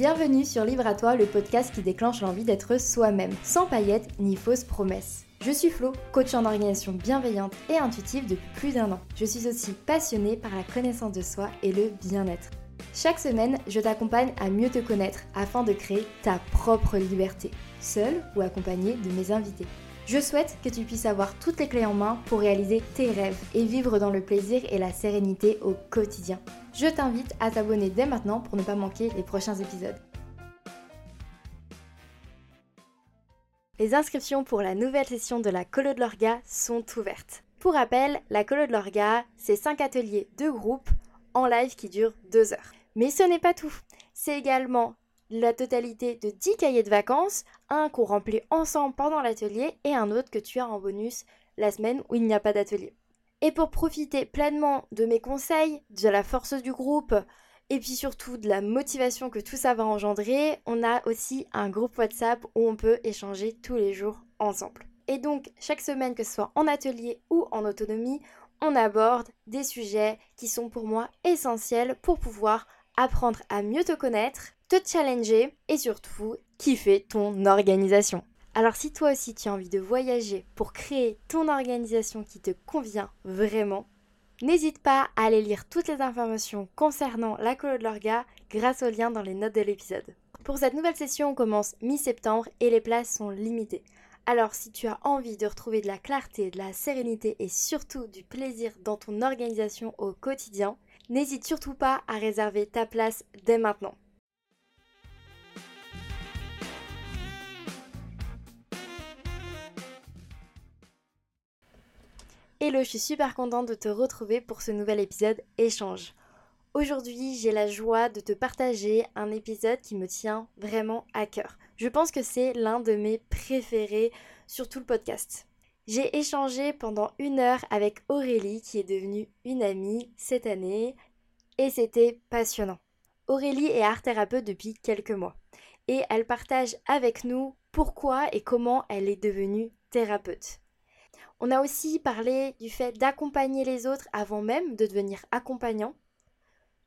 Bienvenue sur Livre à toi, le podcast qui déclenche l'envie d'être soi-même, sans paillettes ni fausses promesses. Je suis Flo, coach en organisation bienveillante et intuitive depuis plus d'un an. Je suis aussi passionnée par la connaissance de soi et le bien-être. Chaque semaine, je t'accompagne à mieux te connaître afin de créer ta propre liberté, seule ou accompagnée de mes invités. Je souhaite que tu puisses avoir toutes les clés en main pour réaliser tes rêves et vivre dans le plaisir et la sérénité au quotidien. Je t'invite à t'abonner dès maintenant pour ne pas manquer les prochains épisodes. Les inscriptions pour la nouvelle session de la Colo de l'Orga sont ouvertes. Pour rappel, la Colo de l'Orga, c'est 5 ateliers de groupe en live qui durent 2 heures. Mais ce n'est pas tout. C'est également la totalité de 10 cahiers de vacances, un qu'on remplit ensemble pendant l'atelier et un autre que tu as en bonus la semaine où il n'y a pas d'atelier. Et pour profiter pleinement de mes conseils, de la force du groupe, et puis surtout de la motivation que tout ça va engendrer, on a aussi un groupe WhatsApp où on peut échanger tous les jours ensemble. Et donc, chaque semaine, que ce soit en atelier ou en autonomie, on aborde des sujets qui sont pour moi essentiels pour pouvoir apprendre à mieux te connaître, te challenger et surtout kiffer ton organisation. Alors si toi aussi tu as envie de voyager pour créer ton organisation qui te convient vraiment, n'hésite pas à aller lire toutes les informations concernant la colo de l'orga grâce au lien dans les notes de l'épisode. Pour cette nouvelle session, on commence mi-septembre et les places sont limitées. Alors si tu as envie de retrouver de la clarté, de la sérénité et surtout du plaisir dans ton organisation au quotidien, n'hésite surtout pas à réserver ta place dès maintenant. Hello, je suis super contente de te retrouver pour ce nouvel épisode échange. Aujourd'hui, j'ai la joie de te partager un épisode qui me tient vraiment à cœur. Je pense que c'est l'un de mes préférés sur tout le podcast. J'ai échangé pendant une heure avec Aurélie qui est devenue une amie cette année et c'était passionnant. Aurélie est art thérapeute depuis quelques mois et elle partage avec nous pourquoi et comment elle est devenue thérapeute. On a aussi parlé du fait d'accompagner les autres avant même de devenir accompagnant,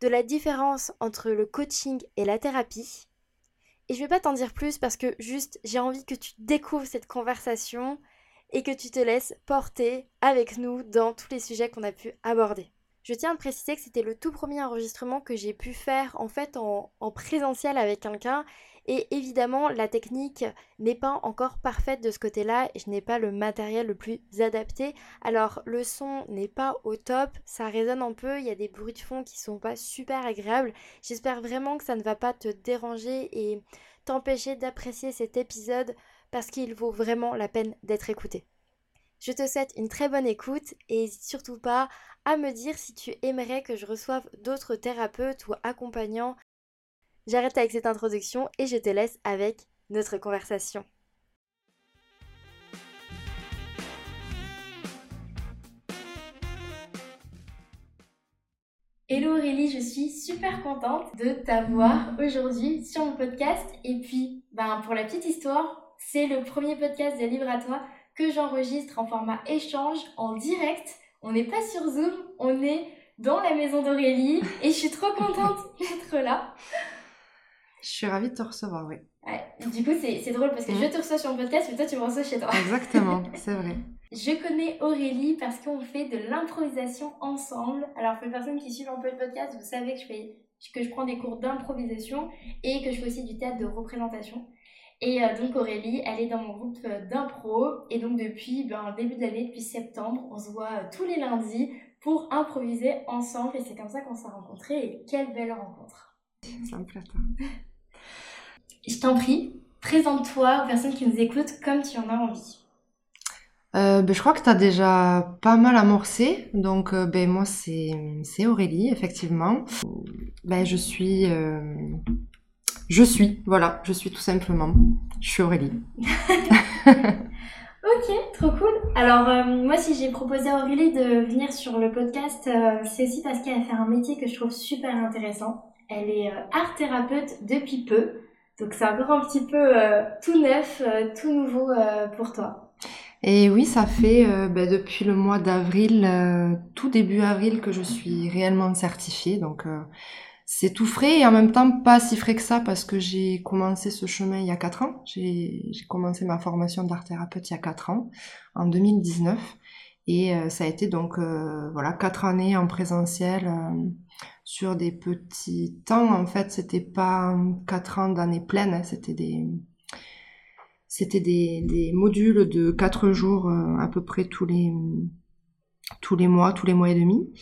de la différence entre le coaching et la thérapie. Et je ne vais pas t'en dire plus parce que juste j'ai envie que tu découvres cette conversation et que tu te laisses porter avec nous dans tous les sujets qu'on a pu aborder. Je tiens à préciser que c'était le tout premier enregistrement que j'ai pu faire en fait en, en présentiel avec quelqu'un et évidemment, la technique n'est pas encore parfaite de ce côté-là et je n'ai pas le matériel le plus adapté. Alors, le son n'est pas au top, ça résonne un peu, il y a des bruits de fond qui sont pas super agréables. J'espère vraiment que ça ne va pas te déranger et t'empêcher d'apprécier cet épisode parce qu'il vaut vraiment la peine d'être écouté. Je te souhaite une très bonne écoute et n'hésite surtout pas à me dire si tu aimerais que je reçoive d'autres thérapeutes ou accompagnants J'arrête avec cette introduction et je te laisse avec notre conversation. Hello Aurélie, je suis super contente de t'avoir aujourd'hui sur mon podcast. Et puis, ben, pour la petite histoire, c'est le premier podcast de Libre à toi que j'enregistre en format échange en direct. On n'est pas sur Zoom, on est dans la maison d'Aurélie et je suis trop contente d'être là. Je suis ravie de te recevoir, oui. Ouais. Du coup, c'est drôle parce que je te reçois sur mon podcast, mais toi, tu me reçois chez toi. Exactement, c'est vrai. Je connais Aurélie parce qu'on fait de l'improvisation ensemble. Alors, pour les personnes qui suivent un peu le podcast, vous savez que je, fais, que je prends des cours d'improvisation et que je fais aussi du théâtre de représentation. Et euh, donc Aurélie, elle est dans mon groupe euh, d'impro. Et donc depuis ben, le début de l'année, depuis septembre, on se voit euh, tous les lundis pour improviser ensemble. Et c'est comme ça qu'on s'est rencontrés. Et quelle belle rencontre. Ça me plaît. Je t'en prie, présente-toi aux personnes qui nous écoutent comme tu en as envie. Euh, ben, je crois que tu as déjà pas mal amorcé. Donc, euh, ben, moi, c'est, Aurélie, effectivement. Ben, je suis. Euh, je suis, voilà, je suis tout simplement. Je suis Aurélie. ok, trop cool. Alors, moi, si j'ai proposé à Aurélie de venir sur le podcast, c'est aussi parce qu'elle a fait un métier que je trouve super intéressant. Elle est art thérapeute depuis peu. Donc c'est encore un petit peu euh, tout neuf, euh, tout nouveau euh, pour toi. Et oui, ça fait ben, depuis le mois d'avril, tout début avril, que je suis réellement certifiée. Donc c'est tout frais et en même temps pas si frais que ça parce que j'ai commencé ce chemin il y a 4 ans. J'ai commencé ma formation d'art thérapeute il y a 4 ans, en 2019. Et ça a été donc voilà quatre années en présentiel sur des petits temps. En fait, c'était pas quatre ans d'années pleines, hein, c'était des c'était des, modules de quatre jours à peu près tous les tous les mois, tous les mois et demi.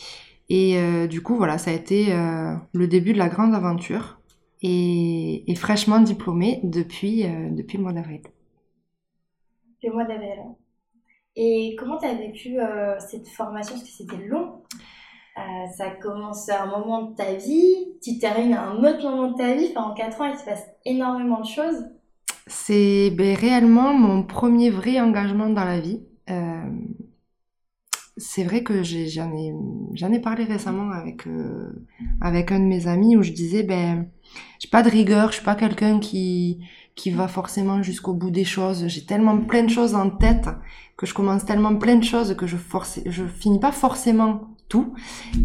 Et euh, du coup, voilà, ça a été euh, le début de la grande aventure et, fraîchement diplômée depuis, euh, depuis le mois d'avril. Le mois d'avril. Et comment tu as vécu cette formation? Parce que c'était long. Ça a commencé à un moment de ta vie, tu termines à un autre moment de ta vie. Enfin, en 4 ans, il se passe énormément de choses. C'est ben, réellement mon premier vrai engagement dans la vie c'est vrai que j'en ai, j'en ai parlé récemment avec, euh, avec un de mes amis où je disais, ben, j'ai pas de rigueur, je suis pas quelqu'un qui, qui va forcément jusqu'au bout des choses. J'ai tellement plein de choses en tête que je commence tellement plein de choses que je force, je finis pas forcément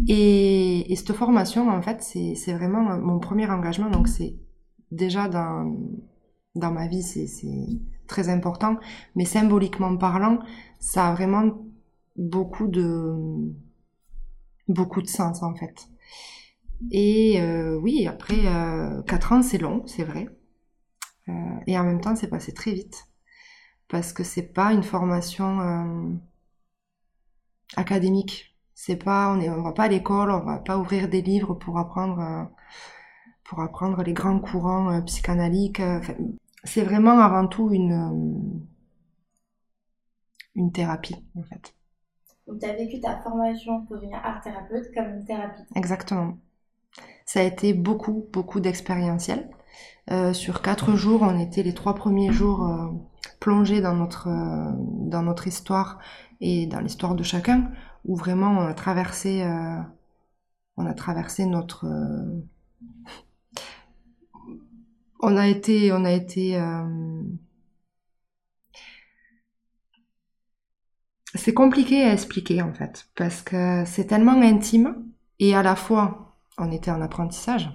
Et, et cette formation, en fait, c'est, vraiment mon premier engagement. Donc c'est déjà dans, dans ma vie, c'est, c'est très important. Mais symboliquement parlant, ça a vraiment beaucoup de beaucoup de sens en fait. Et euh, oui, après euh, 4 ans, c'est long, c'est vrai. Euh, et en même temps, c'est passé très vite. Parce que c'est pas une formation euh, académique. C'est pas, on on va pas à l'école, on va pas ouvrir des livres pour apprendre, euh, pour apprendre les grands courants psychanalytiques. c'est vraiment avant tout une, une thérapie, en fait. Donc, tu as vécu ta formation pour devenir art thérapeute comme une thérapie. Exactement. Ça a été beaucoup, beaucoup d'expérientiel. Euh, sur quatre jours, on était les trois premiers jours euh, plongés dans notre, euh, dans notre histoire et dans l'histoire de chacun, vraiment on a traversé, euh, on a traversé notre, euh, on a été, on a été C'est compliqué à expliquer en fait, parce que c'est tellement intime et à la fois on était en apprentissage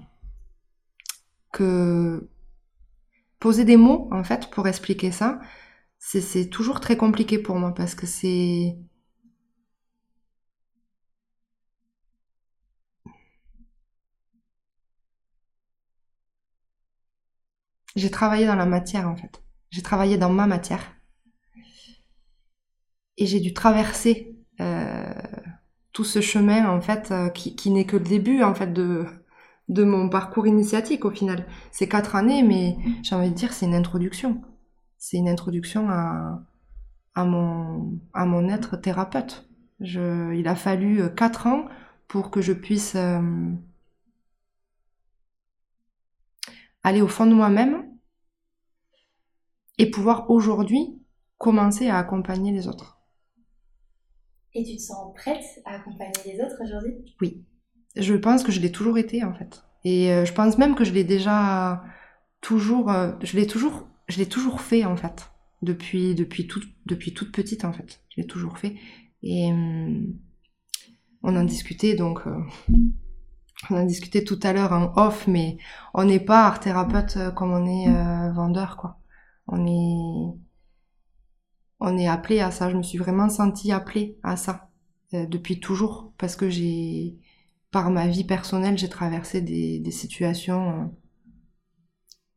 que poser des mots en fait pour expliquer ça, c'est toujours très compliqué pour moi parce que c'est J'ai travaillé dans la matière en fait. J'ai travaillé dans ma matière et j'ai dû traverser euh, tout ce chemin en fait euh, qui, qui n'est que le début en fait de de mon parcours initiatique au final. C'est quatre années, mais j'ai envie de dire c'est une introduction. C'est une introduction à, à mon à mon être thérapeute. Il a fallu euh, quatre ans pour que je puisse aller au fond de moi-même et pouvoir aujourd'hui commencer à accompagner les autres. Et tu te sens prête à accompagner les autres aujourd'hui? Oui. Je pense que je l'ai toujours été en fait. Et euh, je pense même que je l'ai déjà toujours, euh, je l'ai toujours, je l'ai toujours fait en fait. Depuis, depuis, tout, depuis toute petite en fait. Je l'ai toujours fait. Et euh, on en discutait donc, euh, on en discutait tout à l'heure en off, mais on n'est pas art thérapeute comme on est euh, vendeur quoi. On est on est appelé à ça. Je me suis vraiment sentie appelée à ça euh, depuis toujours parce que j'ai, par ma vie personnelle, j'ai traversé des, des situations euh,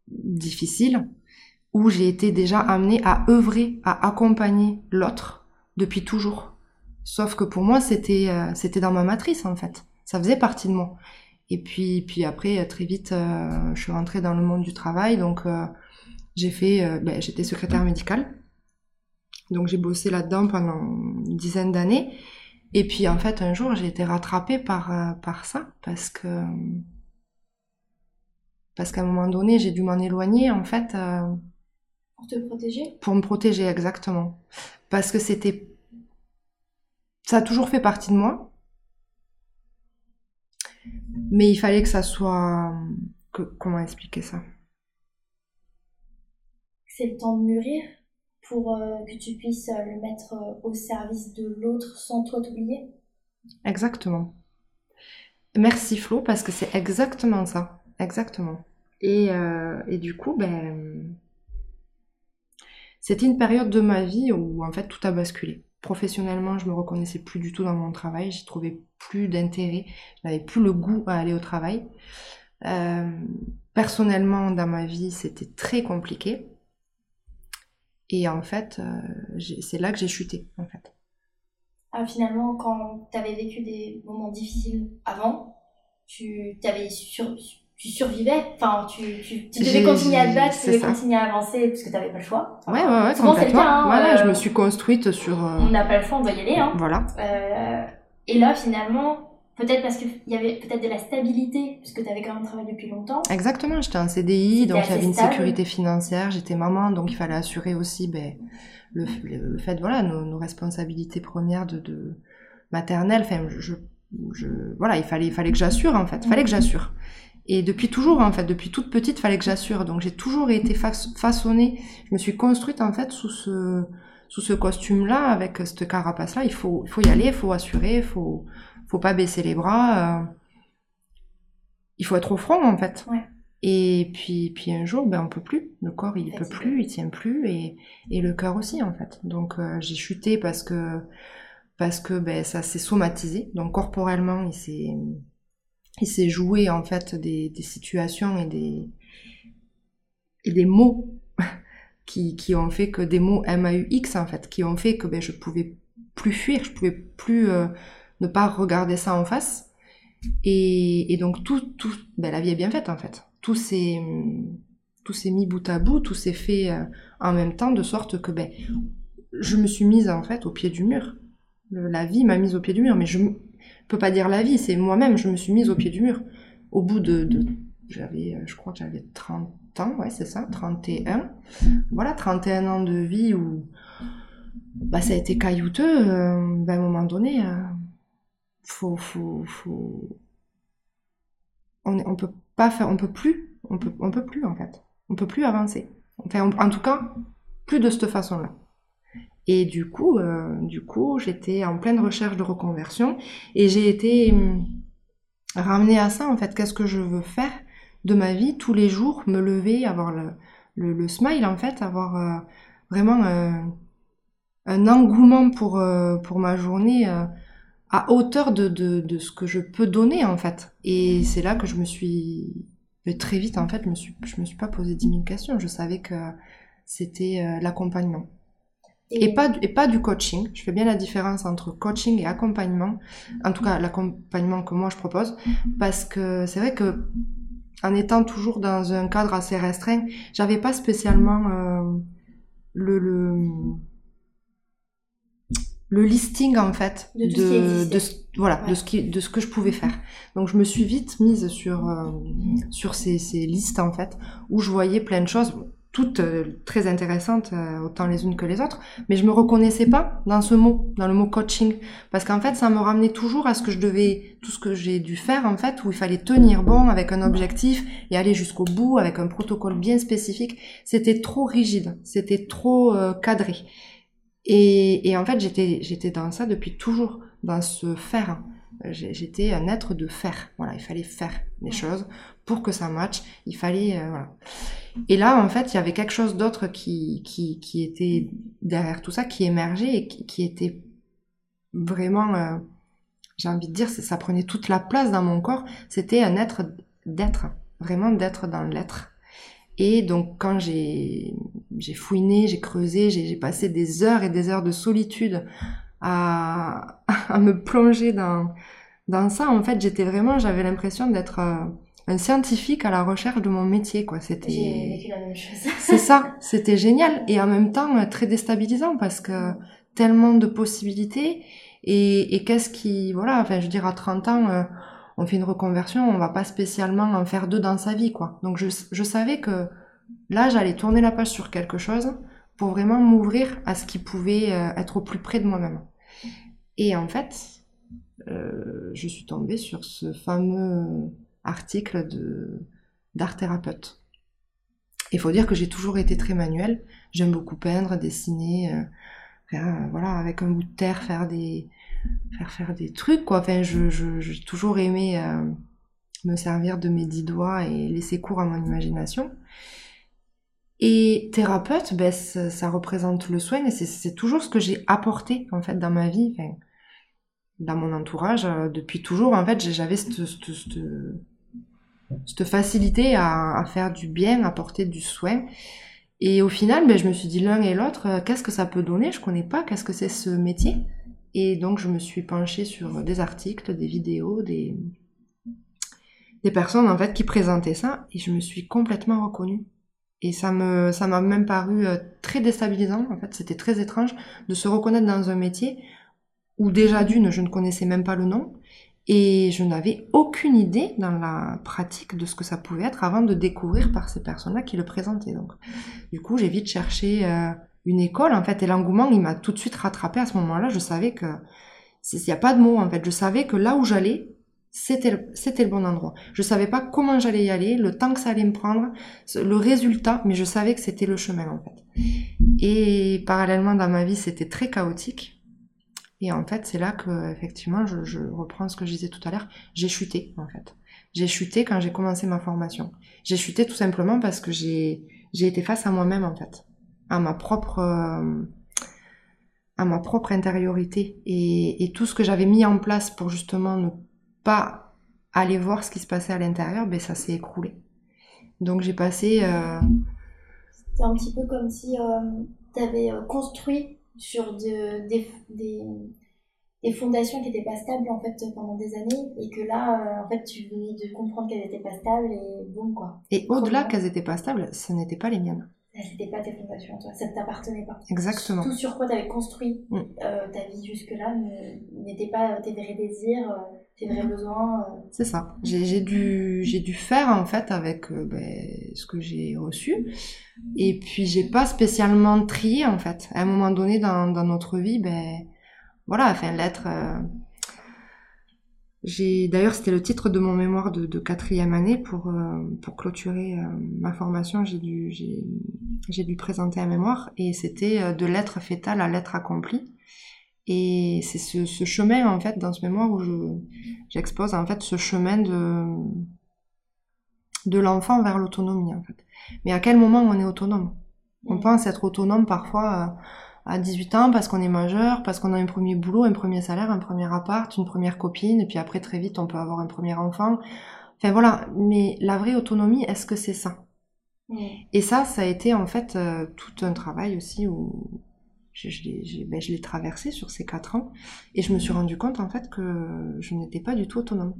difficiles où j'ai été déjà amenée à œuvrer, à accompagner l'autre depuis toujours. Sauf que pour moi, c'était euh, c'était dans ma matrice en fait. Ça faisait partie de moi. Et puis puis après très vite, euh, je suis rentrée dans le monde du travail, donc euh, j'ai fait, ben, j'étais secrétaire médicale. Donc j'ai bossé là-dedans pendant une dizaine d'années. Et puis en fait, un jour, j'ai été rattrapée par, euh, par ça, parce que parce qu'à un moment donné, j'ai dû m'en éloigner, en fait. Euh, pour te protéger? Pour me protéger, exactement. Parce que c'était... Ça a toujours fait partie de moi. Mais il fallait que ça soit... Que... Comment expliquer ça C'est le temps de mûrir pour euh, que tu puisses euh, le mettre euh, au service de l'autre sans toi t'oublier Exactement. Merci Flo, parce que c'est exactement ça. Exactement. Et, et du coup, ben, c'était une période de ma vie où en fait tout a basculé. Professionnellement, je me reconnaissais plus du tout dans mon travail, j'y trouvais plus d'intérêt, je n'avais plus le goût à aller au travail. Euh, personnellement, dans ma vie, c'était très compliqué. Et en fait, euh, c'est là que j'ai chuté, en fait. Ah, finalement, quand tu avais vécu des moments difficiles avant, tu avais sur, tu survivais, enfin, tu, tu, tu devais continuer à te battre, tu devais continuer à avancer parce que tu n'avais pas le choix. ouais, ouais, ouais, complètement. Cas, hein, je me suis construite sur. Euh, on n'a pas le choix, on doit y aller. Hein. Voilà. Euh, et là, finalement, peut-être parce qu'il y avait peut-être de la stabilité, parce que tu avais quand même travaillé depuis longtemps. Exactement, j'étais en CDI, donc il y avait une sécurité financière, j'étais maman, donc il fallait assurer aussi ben, le, le, fait, voilà, nos, nos responsabilités premières de, de maternelle. Enfin, je, je, voilà, il fallait, il fallait que j'assure en fait, il fallait que j'assure. Et depuis toujours, en fait, depuis toute petite, fallait que j'assure. Donc j'ai toujours été façonnée. Je me suis construite en fait sous ce sous ce costume-là, avec cette carapace-là. Il faut il faut y aller, il faut assurer, il faut faut pas baisser les bras. Euh. il faut être au front en fait. Ouais. Et puis puis un jour, ben on peut plus. Le corps il peut plus, il tient plus, et et le cœur aussi en fait. Donc euh, j'ai chuté parce que parce que ben ça s'est somatisé. Donc corporellement, il s'est il s'est joué en fait des, situations et des, et des mots qui, qui ont fait que des mots M-A-U-X en fait, qui ont fait que ben, je pouvais plus fuir, je pouvais plus euh, ne pas regarder ça en face. Et, et donc tout, tout, ben, la vie est bien faite en fait. Tout s'est, tout s'est mis bout à bout, tout s'est fait euh, en même temps de sorte que ben, je me suis mise en fait au pied du mur. la vie m'a mise au pied du mur, mais je, peut pas dire la vie, c'est moi-même, je me suis mise au pied du mur. Au bout de, j'avais, euh, je crois que j'avais 30 ans, ouais, c'est ça, 31. Voilà, 31 ans de vie où, bah, ça a été caillouteux, euh, ben, à un moment donné, euh, faut, faut, faut, on, on peut pas faire, on peut plus, on peut, on peut plus, en fait. On peut plus avancer. Enfin, en tout cas, plus de cette façon-là. Et du coup, euh, du coup, j'étais en pleine recherche de reconversion et j'ai été hum, ramenée à ça en fait. Qu'est-ce que je veux faire de ma vie tous les jours, me lever, avoir le, le, smile en fait, avoir euh, vraiment euh, un engouement pour pour ma journée à hauteur de, de, ce que je peux donner en fait. Et c'est là que je me suis très vite en fait, je me me suis pas posé dix mille questions. Je savais que c'était l'accompagnement. Et, pas, et pas du coaching. Je fais bien la différence entre coaching et accompagnement. En tout cas, l'accompagnement que moi je propose. Parce que c'est vrai que en étant toujours dans un cadre assez restreint, j'avais pas spécialement euh, le, le, le listing en fait de, de, de voilà de ce qui de ce que je pouvais faire. Donc je me suis vite mise sur euh, sur ces, ces listes en fait où je voyais plein de choses toutes euh, très intéressantes, euh, autant les unes que les autres, mais je me reconnaissais pas dans ce mot, dans le mot coaching, parce qu'en fait, ça me ramenait toujours à ce que je devais, tout ce que j'ai dû faire en fait, où il fallait tenir bon avec un objectif et aller jusqu'au bout avec un protocole bien spécifique. C'était trop rigide, c'était trop euh, cadré. Et, et, en fait, j'étais, j'étais dans ça depuis toujours, dans ce faire. J'étais un être de faire. Voilà, il fallait faire les choses pour que ça matche. Il fallait, voilà. Et là, en fait, il y avait quelque chose d'autre qui, qui, était derrière tout ça, qui émergeait et qui, était vraiment, euh, j'ai envie de dire, ça prenait toute la place dans mon corps. C'était un être d'être, vraiment d'être dans l'être. Et donc, quand j'ai fouiné, j'ai creusé, j'ai passé des heures et des heures de solitude à, à me plonger dans, dans ça, en fait, j'étais vraiment, j'avais l'impression d'être euh, un scientifique à la recherche de mon métier, quoi. C'était. c'est ça, c'était génial et en même temps euh, très déstabilisant parce que tellement de possibilités et, et qu'est-ce qui, voilà, enfin, je veux dire, à 30 ans, euh, on fait une reconversion, on va pas spécialement en faire deux dans sa vie, quoi. Donc je, je savais que là, j'allais tourner la page sur quelque chose pour vraiment m'ouvrir à ce qui pouvait euh, être au plus près de moi-même. Et en fait, euh, je suis tombée sur ce fameux article d'art thérapeute. Il faut dire que j'ai toujours été très manuel. J'aime beaucoup peindre, dessiner, euh, voilà, avec un bout de terre, faire des, faire faire des trucs, j'ai toujours aimé euh, me servir de mes dix doigts et laisser cours à mon imagination. Et thérapeute, ben, ça, représente le soin et c'est, toujours ce que j'ai apporté, dans ma vie, dans mon entourage. euh, depuis toujours, en fait, j'avais cette, cette, facilité à, faire du bien, à apporter du soin. Et au final, ben, je me suis dit l'un et l'autre, euh, qu'est-ce que ça peut donner? Je connais pas, qu'est-ce que c'est ce métier Et donc, je me suis penchée sur des articles, des vidéos, des, des personnes en fait qui présentaient ça, et je me suis complètement reconnue. Et ça me, ça m'a même paru euh, très déstabilisant. En fait, c'était très étrange de se reconnaître dans un métier où déjà d'une, je ne connaissais même pas le nom, et je n'avais aucune idée dans la pratique de ce que ça pouvait être avant de découvrir par ces personnes-là qui le présentaient. Donc, du coup, j'ai vite cherché euh, une école, en fait, et l'engouement, il m'a tout de suite rattrapé à ce moment-là. Je savais que, il n'y a pas de mots, en fait, je savais que là où j'allais, c'était le, c'était le bon endroit. Je savais pas comment j'allais y aller, le temps que ça allait me prendre, le résultat, mais je savais que c'était le chemin, en fait. Et parallèlement, dans ma vie, c'était très chaotique. Et en fait, c'est là que, effectivement, je, reprends ce que je disais tout à l'heure, j'ai chuté, en fait. J'ai chuté quand j'ai commencé ma formation. J'ai chuté tout simplement parce que j'ai, j'ai été face à moi-même, en fait. À ma propre, euh, à ma propre intériorité. Et, tout ce que j'avais mis en place pour justement ne pas aller voir ce qui se passait à l'intérieur, ben ça s'est écroulé. Donc j'ai passé, euh, C'est un petit peu comme si tu avais construit sur de- des, des, des fondations qui n'étaient pas stables en fait pendant des années et que là euh, en fait tu venais de comprendre qu'elles n'étaient pas stables et boum quoi. et au-delà qu'elles étaient pas stables, ce n'étaient pas les miennes. C'était pas tes fondations, toi, ça ne t'appartenait pas. Exactement. Tout sur quoi tu avais construit Mm. euh, ta vie jusque-là n'était pas tes vrais désirs, euh, euh. C'est ça. J'ai dû, faire en fait avec euh, ben, ce que j'ai reçu. Et puis j'ai pas spécialement trié en fait. À un moment donné dans, notre vie, ben voilà, enfin l'être. euh, d'ailleurs c'était le titre de mon mémoire de, quatrième année pour clôturer ma formation. J'ai dû présenter un mémoire et c'était de l'être fétal à l'être accompli. Et c'est ce, ce chemin en fait dans ce mémoire où je j'expose en fait ce chemin de de l'enfant vers l'autonomie en fait. Mais à quel moment on est autonome? On pense être autonome parfois à 18 ans parce qu'on est majeur, parce qu'on a un premier boulot, un premier salaire, un premier appart, une première copine, et puis après très vite on peut avoir un premier enfant. Enfin voilà, mais la vraie autonomie, est-ce que c'est ça? Mm. Et ça, ça a été en fait euh, tout un travail aussi où je, je l'ai j'ai- ben, je l'ai traversé sur ces quatre ans, et je me suis rendu compte en fait que je n'étais pas du tout autonome.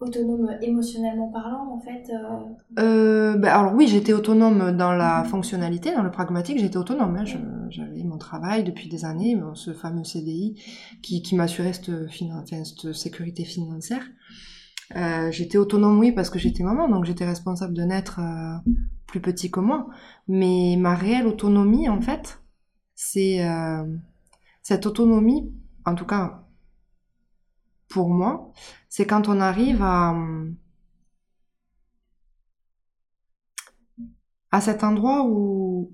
Autonome émotionnellement parlant en fait. euh, Euh, ben alors oui, j'étais autonome dans la fonctionnalité, dans le pragmatique, j'étais autonome. hein. J'avais mon travail depuis des années, ce fameux CDI qui, qui m'assurait cette, finan- enfin, cette sécurité financière. Euh, j'étais autonome, oui, parce que j'étais maman, donc j'étais responsable d'un être plus petit que moi. Mais ma réelle autonomie, en fait, c'est euh, cette autonomie, en tout cas pour moi, c'est quand on arrive à, cet endroit où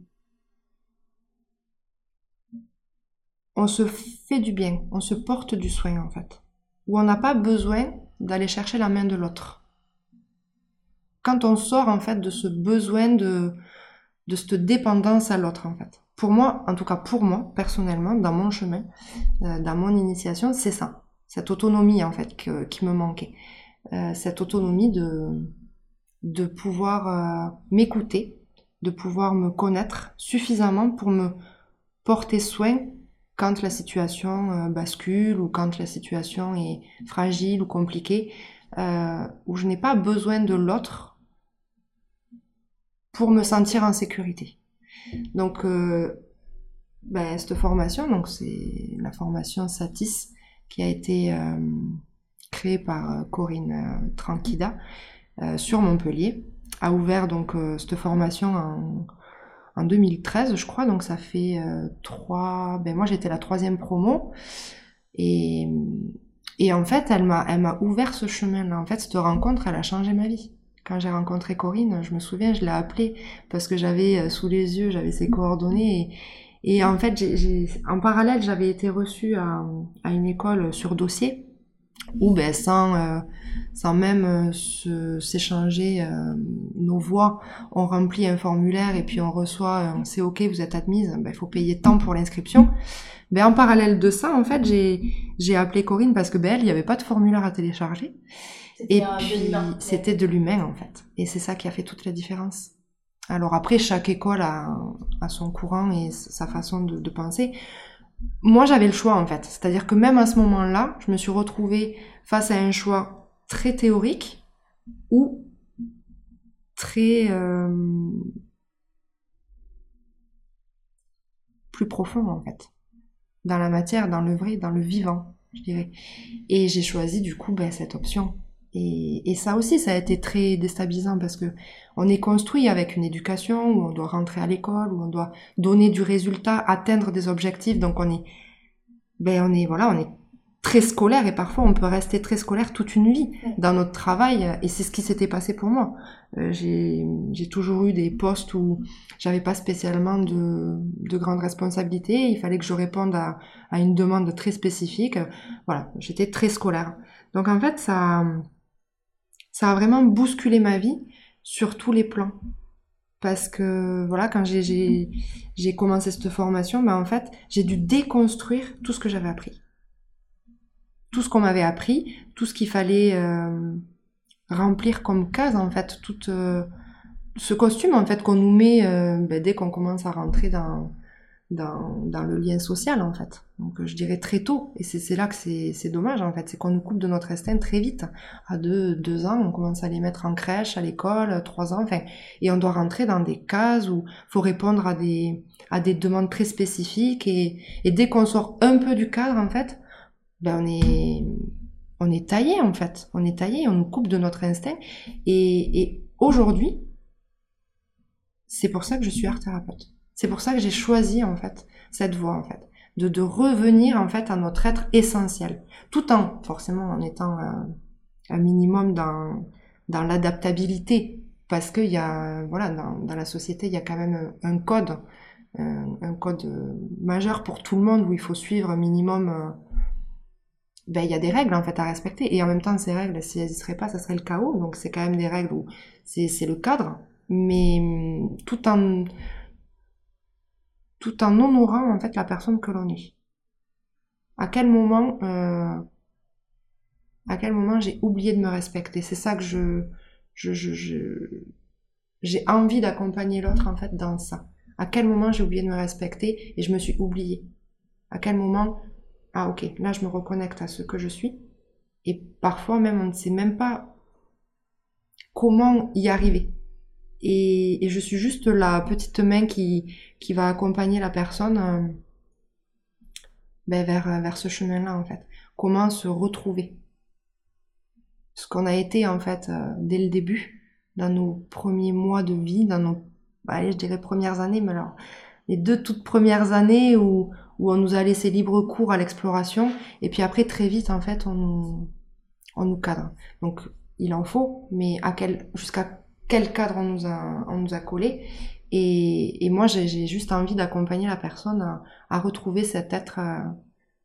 on se fait du bien, on se porte du soin en fait, où on n'a pas besoin d'aller chercher la main de l'autre. Quand on sort en fait de ce besoin de, de cette dépendance à l'autre en fait. Pour moi, en tout cas pour moi, personnellement, dans mon chemin, euh, dans mon initiation, c'est ça. Cette autonomie en fait que- qui me manquait. Euh, cette autonomie de, de pouvoir euh, m'écouter, de pouvoir me connaître suffisamment pour me porter soin quand la situation euh, bascule ou quand la situation est fragile ou compliquée, euh, où je n'ai pas besoin de l'autre pour me sentir en sécurité. Donc, euh, ben, cette formation, donc c'est la formation Satis qui a été euh, créée par euh, Corinne Tranquida sur Montpellier, a ouvert donc cette formation en, en 2013, je crois. Donc ça fait trois. Ben moi j'étais la troisième promo et et en fait elle m'a elle m'a ouvert ce chemin-là. En fait cette rencontre elle a changé ma vie. Quand j'ai rencontré Corinne, je me souviens, je l'ai appelée parce que j'avais euh, sous les yeux, j'avais ses coordonnées Et en fait, en parallèle, j'avais été reçue à, à, une école sur dossier où, ben, sans, euh, sans même euh, s'échanger euh, nos voix, on remplit un formulaire et puis on reçoit, sait OK, vous êtes admise, ben, il faut payer tant pour l'inscription. Ben, en parallèle de ça, en fait, j'ai, j'ai appelé Corinne parce que ben, elle, il n'y avait pas de formulaire à télécharger. Et puis, c'était de l'humain, en fait. Et c'est ça qui a fait toute la différence. Alors après, chaque école a, son courant et sa façon de, penser. Moi, j'avais le choix en fait. C'est-à-dire que même à ce moment-là, je me suis retrouvée face à un choix très théorique ou très euh, plus profond en fait. Dans la matière, dans le vrai, dans le vivant, je dirais. Et j'ai choisi du coup ben, cette option et, ça aussi, ça a été très déstabilisant parce que on est construit avec une éducation où on doit rentrer à l'école, où on doit donner du résultat, atteindre des objectifs. Donc on est, ben on est voilà, on est très scolaire et parfois on peut rester très scolaire toute une vie dans notre travail. Et c'est ce qui s'était passé pour moi. Euh, j'ai toujours eu des postes où j'avais pas spécialement de, de grandes responsabilités. Il fallait que je réponde à, à une demande très spécifique. Voilà, j'étais très scolaire. Donc en fait, ça ça a vraiment bousculé ma vie sur tous les plans. Parce que voilà, quand j'ai commencé cette formation, ben en fait, j'ai dû déconstruire tout ce que j'avais appris. Tout ce qu'on m'avait appris, tout ce qu'il fallait euh, remplir comme case, en fait, tout euh, ce costume en fait qu'on nous met euh, ben, dès qu'on commence à rentrer dans, dans, le lien social en fait. Donc je dirais très tôt, et c'est là que c'est dommage en fait, c'est qu'on nous coupe de notre instinct très vite. À deux, deux ans, on commence à les mettre en crèche, à l'école, trois ans, enfin, et on doit rentrer dans des cases où faut répondre à des, à des demandes très spécifiques, et, dès qu'on sort un peu du cadre en fait, ben on est, on est taillé en fait, on est taillé, on nous coupe de notre instinct, et aujourd'hui, c'est pour ça que je suis art thérapeute. C'est pour ça que j'ai choisi en fait cette voie en fait, de, de revenir en fait à notre être essentiel, tout en forcément en étant euh, un minimum dans l'adaptabilité, parce qu'il y a voilà dans, la société il y a quand même un, code, un, code euh, majeur pour tout le monde où il faut suivre un minimum. Euh, ben, il y a des règles en fait à respecter. Et en même temps ces règles si elles n'y seraient pas ça serait le chaos. Donc c'est quand même des règles où c'est le cadre. Mais tout en tout en honorant en fait la personne que l'on est. À quel moment, euh, à quel moment j'ai oublié de me respecter? C'est ça que je, je, je, j'ai envie d'accompagner l'autre en fait dans ça. À quel moment j'ai oublié de me respecter et je me suis oubliée? À quel moment ah ok là je me reconnecte à ce que je suis et parfois même on ne sait même pas comment y arriver. Et, je suis juste la petite main qui, qui va accompagner la personne euh, ben vers, vers ce chemin-là, en fait. Comment se retrouver. Ce qu'on a été, en fait, euh, dès le début, dans nos premiers mois de vie, dans nos, allez, je dirais premières années, mais alors, les deux toutes premières années où, où on nous a laissé libre cours à l'exploration, et puis après, très vite, en fait, on nous, on nous cadre. Donc, il en faut, mais à quel, jusqu'à quel cadre on nous a, collé. Et, moi, j'ai juste envie d'accompagner la personne à, retrouver cet être euh,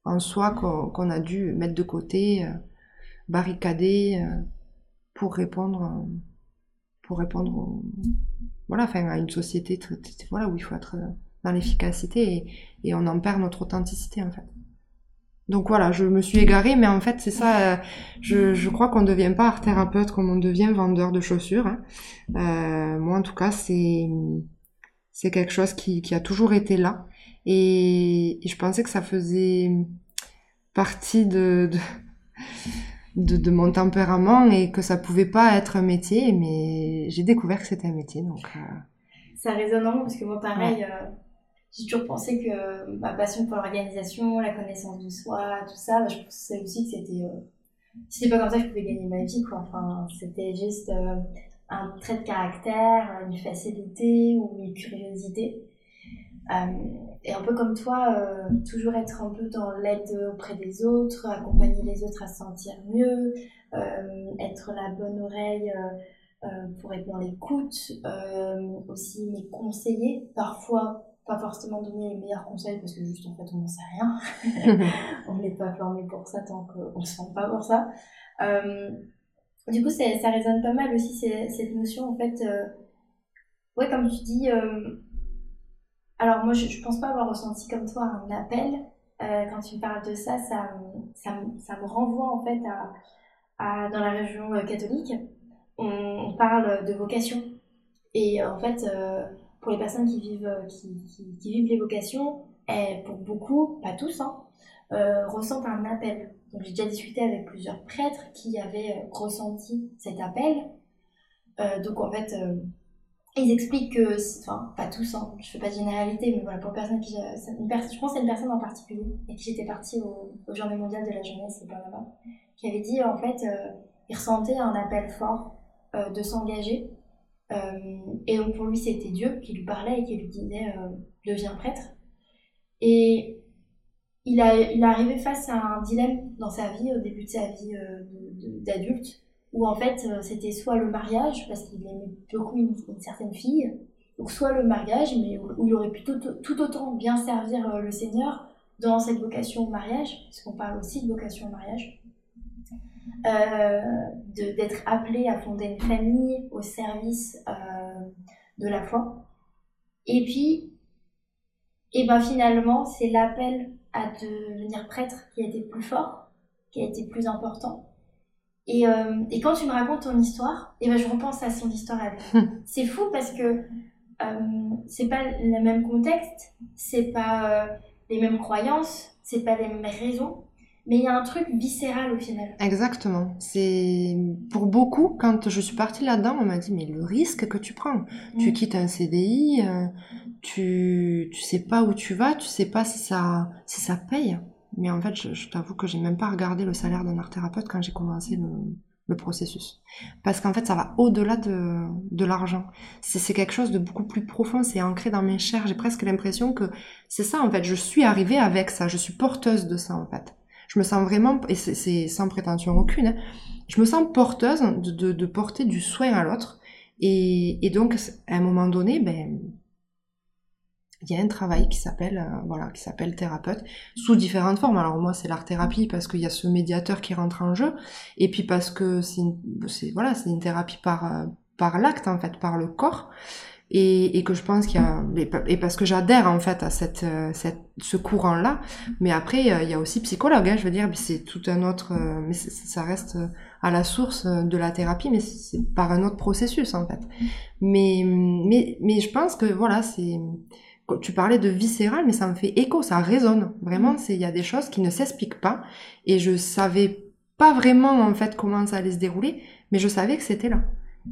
en soi qu'on a dû mettre de côté, euh, barricader euh, pour répondre, pour répondre, voilà, enfin, à une société voilà où il faut être dans l'efficacité et, et on en perd notre authenticité en fait. Donc voilà, je me suis égarée, mais en fait c'est ça. Euh, je, je, crois qu'on ne devient pas art thérapeute comme on devient vendeur de chaussures. Hein. Euh, moi en tout cas, c'est c'est quelque chose qui, qui, a toujours été là, et, je pensais que ça faisait partie de, de, de, mon tempérament et que ça pouvait pas être un métier, mais j'ai découvert que c'était un métier. Donc euh... ça résonne en parce que moi pareil. Euh, j'ai toujours pensé que ma passion pour l'organisation, la connaissance de soi, tout ça, bah, je pensais aussi que c'était. Euh, c'était pas comme ça que je pouvais gagner ma vie, quoi. Enfin, c'était juste euh, un trait de caractère, une facilité ou une curiosité. Euh, et un peu comme toi, euh, toujours être un peu dans l'aide auprès des autres, accompagner les autres à se sentir mieux, être la bonne oreille pour être dans l'écoute, aussi les conseiller, parfois pas forcément donner les meilleurs conseils parce que juste en fait on n'en sait rien. on n'est pas formé pour ça tant qu'on ne se forme pas pour ça. Euh, du coup, ça résonne pas mal aussi cette notion en fait. Euh, ouais, comme tu dis. Euh, alors moi, je, je pense pas avoir ressenti comme toi un appel. quand tu me parles de ça, ça, ça, ça me renvoie en fait à, à dans la région catholique. On, on, parle de vocation. Et en fait, pour les personnes qui vivent, euh, qui, qui, vivent les vocations, et pour beaucoup, pas tous, hein, euh, ressentent un appel. Donc j'ai déjà discuté avec plusieurs prêtres qui avaient euh, ressenti cet appel. donc en fait, ils expliquent que, enfin pas tous, hein, je fais pas de généralité, mais voilà, pour personne qui, une je pense à une personne en particulier, et qui j'étais partie au, au Journée de la jeunesse, qui avait dit en fait, il ressentait un appel fort de s'engager et donc pour lui, c'était Dieu qui lui parlait et qui lui disait euh, deviens prêtre. Et il, a, il arrivé face à un dilemme dans sa vie, au début de sa vie euh, d'adulte, où en fait c'était soit le mariage, parce qu'il aimait beaucoup une, certaine fille, soit le mariage, mais où, il aurait pu tout, autant bien servir le Seigneur dans cette vocation au mariage, puisqu'on parle aussi de vocation au mariage, euh, d'être appelé à fonder une famille au service euh, de la foi. Et puis, et ben finalement, c'est l'appel à devenir prêtre qui a été plus fort, qui a été plus important. Et, euh, et quand tu me racontes ton histoire, et ben je repense à son histoire à lui. c'est fou parce que euh, c'est pas le même contexte, c'est pas les mêmes croyances, c'est pas les mêmes raisons, mais il y a un truc viscéral au final. Exactement. C'est pour beaucoup quand je suis partie là-dedans, on m'a dit mais le risque que tu prends, tu mm. quittes un CDI, euh, tu tu sais pas où tu vas, tu sais pas si ça si ça paye. Mais en fait, je, t'avoue que j'ai même pas regardé le salaire d'un art thérapeute quand j'ai commencé le, le processus. Parce qu'en fait, ça va au-delà de, de l'argent. C'est quelque chose de beaucoup plus profond, c'est ancré dans mes chairs. J'ai presque l'impression que c'est ça, en fait. Je suis arrivée avec ça, je suis porteuse de ça, en fait je me sens vraiment, et c'est sans prétention aucune, hein, je me sens porteuse de, porter du soin à l'autre. Et, et, donc, à un moment donné, ben, il y a un travail qui s'appelle euh, voilà qui s'appelle thérapeute sous différentes formes alors moi c'est l'art thérapie parce qu'il y a ce médiateur qui rentre en jeu et puis parce que c'est voilà c'est une thérapie par euh, par l'acte en fait par le corps et, et que je pense qu'il y a et parce que j'adhère en fait à cette, euh, cette ce courant là mais après il y a aussi psychologue hein, je veux dire c'est tout un autre euh, mais ça reste à la source de la thérapie mais c'est par un autre processus en fait. Mais mais mais je pense que voilà c'est tu parlais de viscéral mais ça me fait écho ça résonne. Vraiment c'est il y a des choses qui ne s'expliquent pas. Et je savais pas vraiment en fait comment ça allait se dérouler mais je savais que c'était là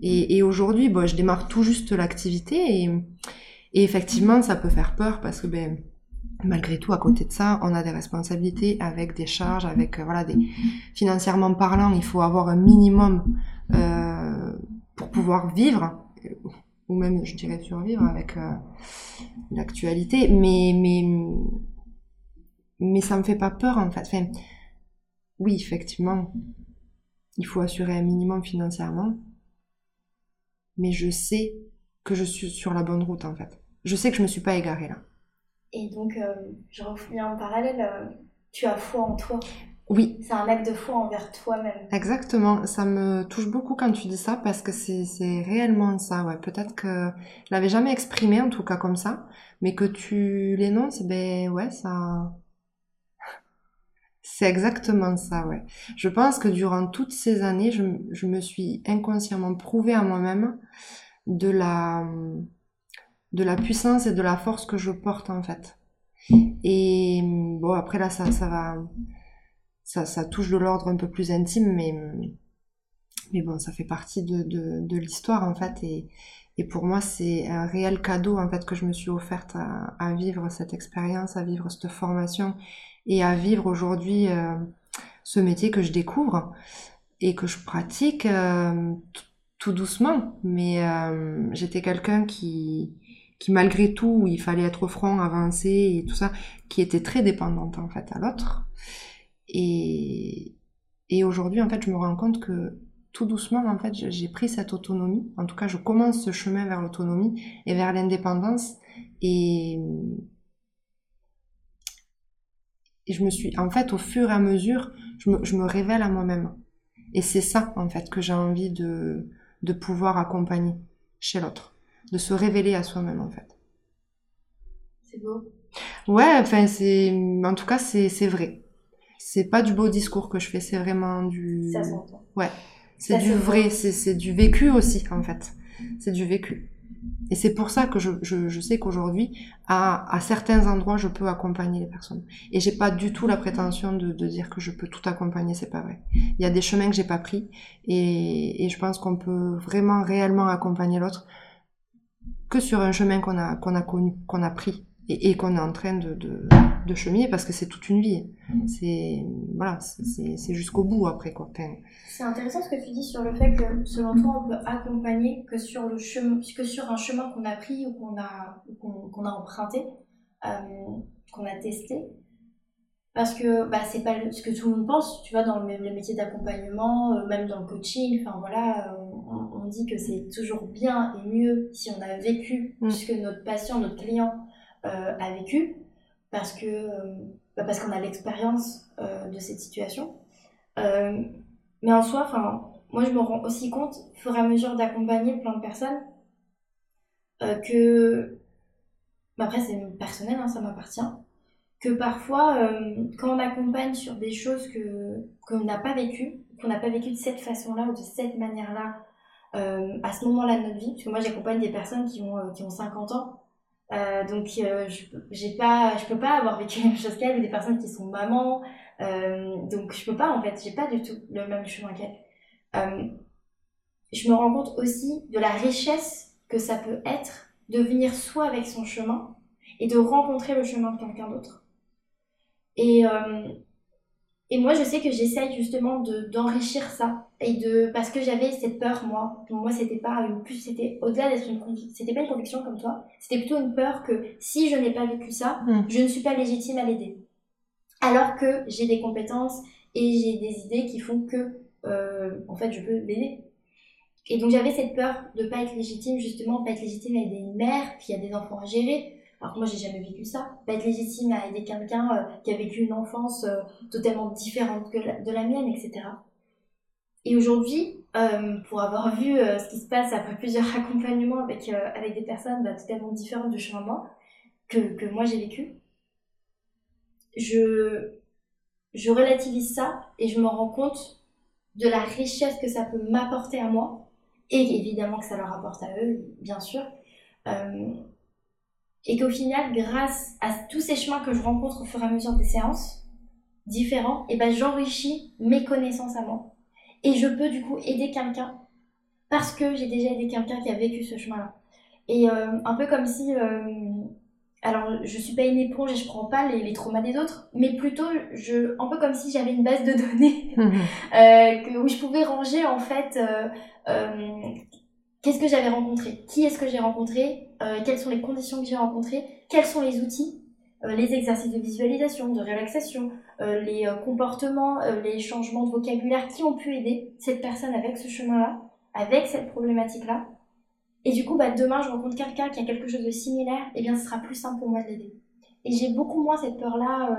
et, aujourd'hui, je démarre tout juste l'activité et, effectivement, ça peut faire peur parce que ben, malgré tout, à côté de ça, on a des responsabilités avec des charges, avec euh, voilà, financièrement parlant, il faut avoir un minimum euh, pour pouvoir vivre ou même, je dirais, survivre avec euh, l'actualité. Mais mais mais ça me fait pas peur en fait. Oui, effectivement, il faut assurer un minimum financièrement mais je sais que je suis sur la bonne route en fait. Je sais que je me suis pas égarée là. Et donc, euh, je reviens en parallèle, euh, tu as foi en toi. Oui. C'est un acte de foi envers toi-même. Exactement. Ça me touche beaucoup quand tu dis ça parce que c'est réellement ça. Ouais. Peut-être que je l'avais jamais exprimé en tout cas comme ça, mais que tu l'énonces, ben ouais, ça, c'est exactement ça, ouais. Je pense que durant toutes ces années, je, me suis inconsciemment prouvé à moi-même de la, puissance et de la force que je porte, en fait. Et bon, après là, ça, ça va, ça, touche de l'ordre un peu plus intime, mais, mais bon, ça fait partie de, l'histoire, en fait. Et, et pour moi, c'est un réel cadeau, en fait, que je me suis offerte à vivre cette expérience, à vivre cette formation et à vivre aujourd'hui euh, ce métier que je découvre et que je pratique euh, tout doucement. Mais euh, j'étais quelqu'un qui, qui malgré tout, il fallait être franc, avancer et tout ça, qui était très dépendante en fait à l'autre. Et, et aujourd'hui, en fait, je me rends compte que tout doucement, en fait, j'ai pris cette autonomie. En tout cas, je commence ce chemin vers l'autonomie et vers l'indépendance Et, et je me suis, en fait, au fur et à mesure, je me, je me révèle à moi-même. Et c'est ça, en fait, que j'ai envie de, de pouvoir accompagner chez l'autre. De se révéler à soi-même, en fait. C'est beau. Ouais, enfin, c'est, en tout cas, c'est, c'est vrai. C'est pas du beau discours que je fais, c'est vraiment du. Ça s'entend. Ouais. C'est du vrai, c'est, c'est du vécu aussi, en fait. C'est du vécu. Et c'est pour ça que je, sais qu'aujourd'hui, à, certains endroits, je peux accompagner les personnes. Et j'ai pas du tout la prétention de, dire que je peux tout accompagner, c'est pas vrai. Il y a des chemins que j'ai pas pris, et, je pense qu'on peut vraiment, réellement accompagner l'autre que sur un chemin qu'on a connu, qu'on a pris, et, et qu'on est en train de, de, de cheminer, parce que c'est toute une vie. C'est, voilà, c'est- jusqu'au bout après, quoi. Enfin, C'est intéressant ce que tu dis sur le fait que, selon toi, on peut accompagner que sur, le chemin, que sur un chemin qu'on a pris ou qu'on a, qu'on a emprunté, euh, qu'on a testé. Parce que bah, c'est pas ce que tout le monde pense, tu vois, dans le, même- le métier d'accompagnement, euh, même dans le coaching, enfin voilà, euh, on, on dit que c'est toujours bien et mieux si on a vécu Mm. ce que notre patient, notre client a vécu, parce que euh, bah, parce qu'on a l'expérience euh, de cette situation. Euh, mais en soi, enfin, moi je me rends aussi compte, au fur et à mesure d'accompagner plein de personnes, euh, que, bah, après c'est personnel, hein, ça m'appartient, que parfois, euh, quand on accompagne sur des choses que qu'on n'a pas vécues, qu'on n'a pas vécues de cette façon-là ou de cette manière-là, euh, à ce moment-là de notre vie, parce que moi j'accompagne des personnes qui ont, euh, qui ont 50 ans, euh, donc euh, je pas je peux pas avoir vécu la même chose qu'elles ou des personnes qui sont mamans. Euh, donc je peux pas en fait. J'ai pas du tout le même chemin qu'elles Euh, je me rends compte aussi de la richesse que ça peut être de venir soi avec son chemin et de rencontrer le chemin de quelqu'un d'autre. Et euh, et moi je sais que j'essaye justement de d'enrichir ça. Et de parce que j'avais cette peur moi. Pour moi c'était pas une plus c'était au-delà d'être une conviction c'était pas une conviction comme toi. C'était plutôt une peur que si je n'ai pas vécu ça Mm. je ne suis pas légitime à l'aider. Alors que j'ai des compétences et j'ai des idées qui font que euh, en fait je peux l'aider et donc j'avais cette peur de pas être légitime justement pas être légitime à aider une mère qui a des enfants à gérer alors que moi j'ai jamais vécu ça pas être légitime à aider quelqu'un euh, qui a vécu une enfance euh, totalement différente que de la mienne etc et aujourd'hui euh, pour avoir vu ce qui se passe après plusieurs accompagnements avec avec des personnes bah, totalement différentes de chez moi que, que moi j'ai vécu je je relativise ça et je me rends compte de la richesse que ça peut m'apporter à moi et évidemment que ça leur apporte à eux, bien sûr. Et qu'au final, grâce à tous ces chemins que je rencontre au fur et à mesure des séances différents, et ben j'enrichis mes connaissances à moi. Et je peux du coup aider quelqu'un parce que j'ai déjà aidé quelqu'un qui a vécu ce chemin-là. Et euh, un peu comme si euh, alors je suis pas une éponge et je prends pas les, les traumas des autres, mais plutôt je, un peu comme si j'avais une base de données euh, que, où je pouvais ranger en fait qu'est-ce que j'avais rencontré, qui est-ce que j'ai rencontré, euh, quelles sont les conditions que j'ai rencontrées, quels sont les outils, euh, les exercices de visualisation, de relaxation, euh, les comportements, les changements de vocabulaire qui ont pu aider cette personne avec ce chemin-là, avec cette problématique-là? Et du coup, bah, demain, je rencontre quelqu'un qui a quelque chose de similaire, et bien, ce sera plus simple pour moi de l'aider. Et j'ai beaucoup moins cette peur-là.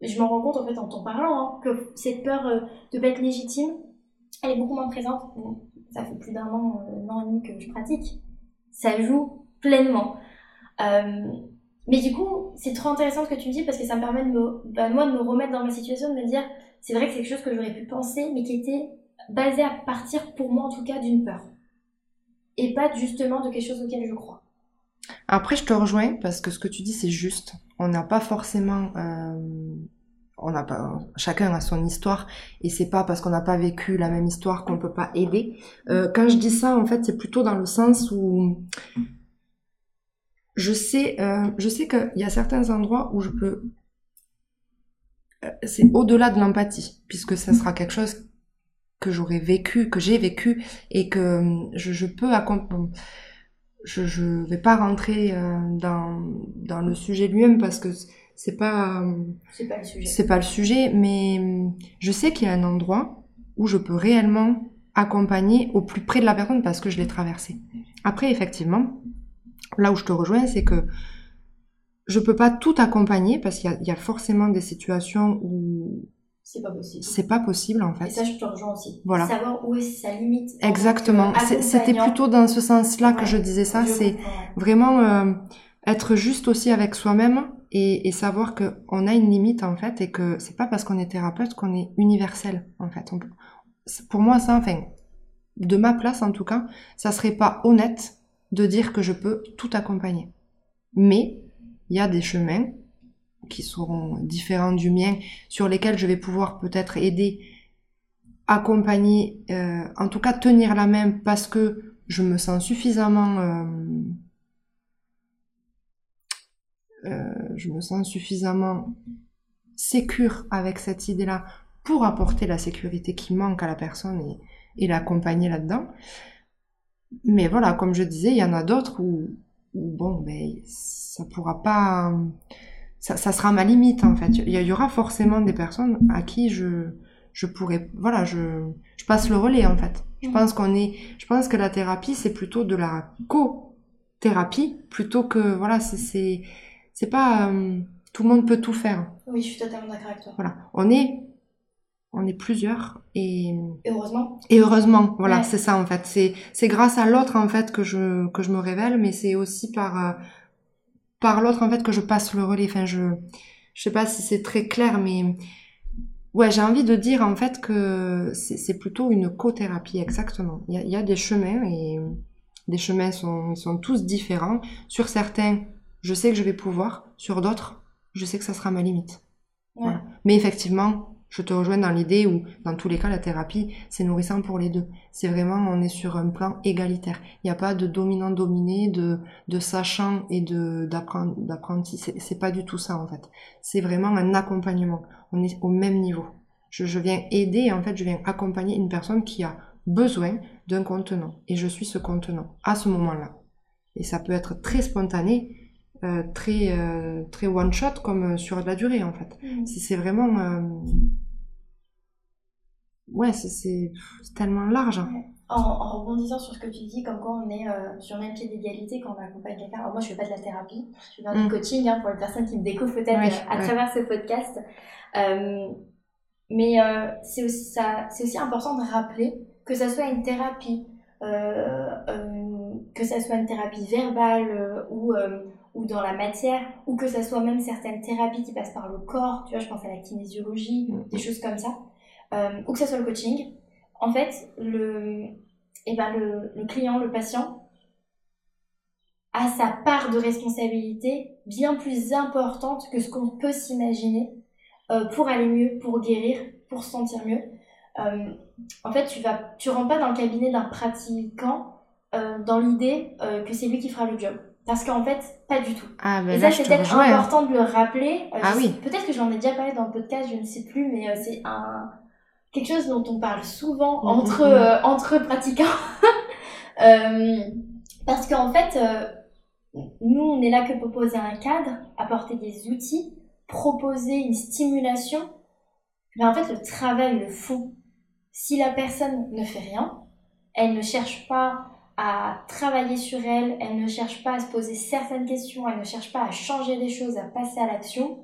je m'en rends compte en fait en t'en parlant, hein, que cette peur de pas être légitime, elle est beaucoup moins présente. Ça fait plus d'un an, un an et demi que je pratique. Ça joue pleinement. Euh, mais du coup, c'est trop intéressant ce que tu me dis parce que ça me permet de me, bah, moi de me remettre dans ma situation, de me dire, c'est vrai que c'est quelque chose que j'aurais pu penser, mais qui était basé à partir, pour moi en tout cas, d'une peur. Et pas justement de quelque chose auquel je crois. Après, je te rejoins parce que ce que tu dis, c'est juste. On n'a pas forcément, euh, on n'a pas, chacun a son histoire et c'est pas parce qu'on n'a pas vécu la même histoire qu'on peut pas aider. Euh, quand je dis ça, en fait, c'est plutôt dans le sens où je sais, euh, je sais qu'il y a certains endroits où je peux, euh, c'est au-delà de l'empathie puisque ça sera quelque chose que j'aurais vécu, que j'ai vécu et que euh, je, je peux accompagner je je vais pas rentrer dans dans le sujet lui-même parce que c'est pas C'est pas le sujet. c'est pas le sujet mais je sais qu'il y a un endroit où je peux réellement accompagner au plus près de la personne parce que je l'ai traversé. Après effectivement, là où je te rejoins, c'est que je peux pas tout accompagner parce qu'il y, y, a forcément des situations où c'est pas possible. C'est pas possible en fait. Et ça, je te rejoins aussi. Voilà. Savoir où est sa limite. Exactement. C'était plutôt dans ce sens-là que je disais ça. C'est vraiment euh, être juste aussi avec soi-même et, et, savoir que on a une limite en fait et que c'est pas parce qu'on est thérapeute qu'on est universel en fait. pour moi, ça, enfin, de ma place en tout cas, ça serait pas honnête de dire que je peux tout accompagner. Mais il y a des chemins qui seront différents du mien, sur lesquels je vais pouvoir peut-être aider, accompagner, euh, en tout cas tenir la main parce que je me sens suffisamment, euh, euh, je me sens suffisamment sécure avec cette idée-là pour apporter la sécurité qui manque à la personne et, et l'accompagner là-dedans. Mais voilà, comme je disais, il y en a d'autres où, où, bon, ben, ça pourra pas, ça, ça, sera ma limite en fait. Il y, aura forcément des personnes à qui je, je pourrais, voilà, je, je passe le relais en fait. Je pense qu'on est, je pense que la thérapie c'est plutôt de la co-thérapie plutôt que, voilà, c'est, c'est pas, euh, tout le monde peut tout faire. Oui, je suis totalement d'accord avec toi. Voilà, on est, on est plusieurs et, et heureusement. Et heureusement, voilà, c'est ça en fait. C'est, c'est grâce à l'autre en fait que je, que je me révèle, mais c'est aussi par euh, par l'autre en fait que je passe le relais. Enfin, je je sais pas si c'est très clair, mais ouais, j'ai envie de dire en fait que c'est plutôt une co-thérapie exactement. Il y a, y a, des chemins et des chemins sont sont tous différents. Sur certains, je sais que je vais pouvoir. Sur d'autres, je sais que ça sera ma limite. Voilà. Mais effectivement, je te rejoins dans l'idée où, dans tous les cas, la thérapie, c'est nourrissant pour les deux. C'est vraiment, on est sur un plan égalitaire. Il n'y a pas de dominant-dominé, de, de sachant et de d'apprenti. C'est pas du tout ça, en fait. C'est vraiment un accompagnement. On est au même niveau. Je, je viens aider, en fait, je viens accompagner une personne qui a besoin d'un contenant. Et je suis ce contenant, à ce moment-là. Et ça peut être très spontané, euh, très euh, très one shot comme euh, sur de la durée en fait. Mmh. C'est vraiment ouais c'est tellement large. Hein. En, en, rebondissant sur ce que tu dis, comme quoi on est sur le même pied d'égalité quand on accompagne quelqu'un. Alors moi, je fais pas de la thérapie, je fais du mmh. coaching hein, pour les personnes qui me découvrent peut-être à travers ce podcast. mais c'est aussi ça, c'est aussi important de rappeler que ça soit une thérapie, que ça soit une thérapie verbale ou ou dans la matière, ou que ça soit même certaines thérapies qui passent par le corps, tu vois, je pense à la kinésiologie, mm. des choses comme ça, euh, ou que ça soit le coaching, en fait, le, eh ben le, le client, le patient, a sa part de responsabilité bien plus importante que ce qu'on peut s'imaginer euh, pour aller mieux, pour guérir, pour se sentir mieux. Euh, en fait, tu vas, tu rentres pas dans le cabinet d'un pratiquant dans l'idée que c'est lui qui fera le job. Parce qu'en fait, pas du tout. Ah, et ça, c'est peut-être important de le rappeler. Euh, ah oui. Peut-être que j'en ai déjà parlé dans le podcast, je ne sais plus, mais euh, c'est un quelque chose dont on parle souvent mm, entre, mm, mm. Euh, entre pratiquants. parce qu'en fait, nous, on est là que pour poser un cadre, apporter des outils, proposer une stimulation. Mais en fait, le travail, le fond, si la personne ne fait rien, elle ne cherche pas à travailler sur elle, elle ne cherche pas à se poser certaines questions, elle ne cherche pas à changer les choses, à passer à l'action,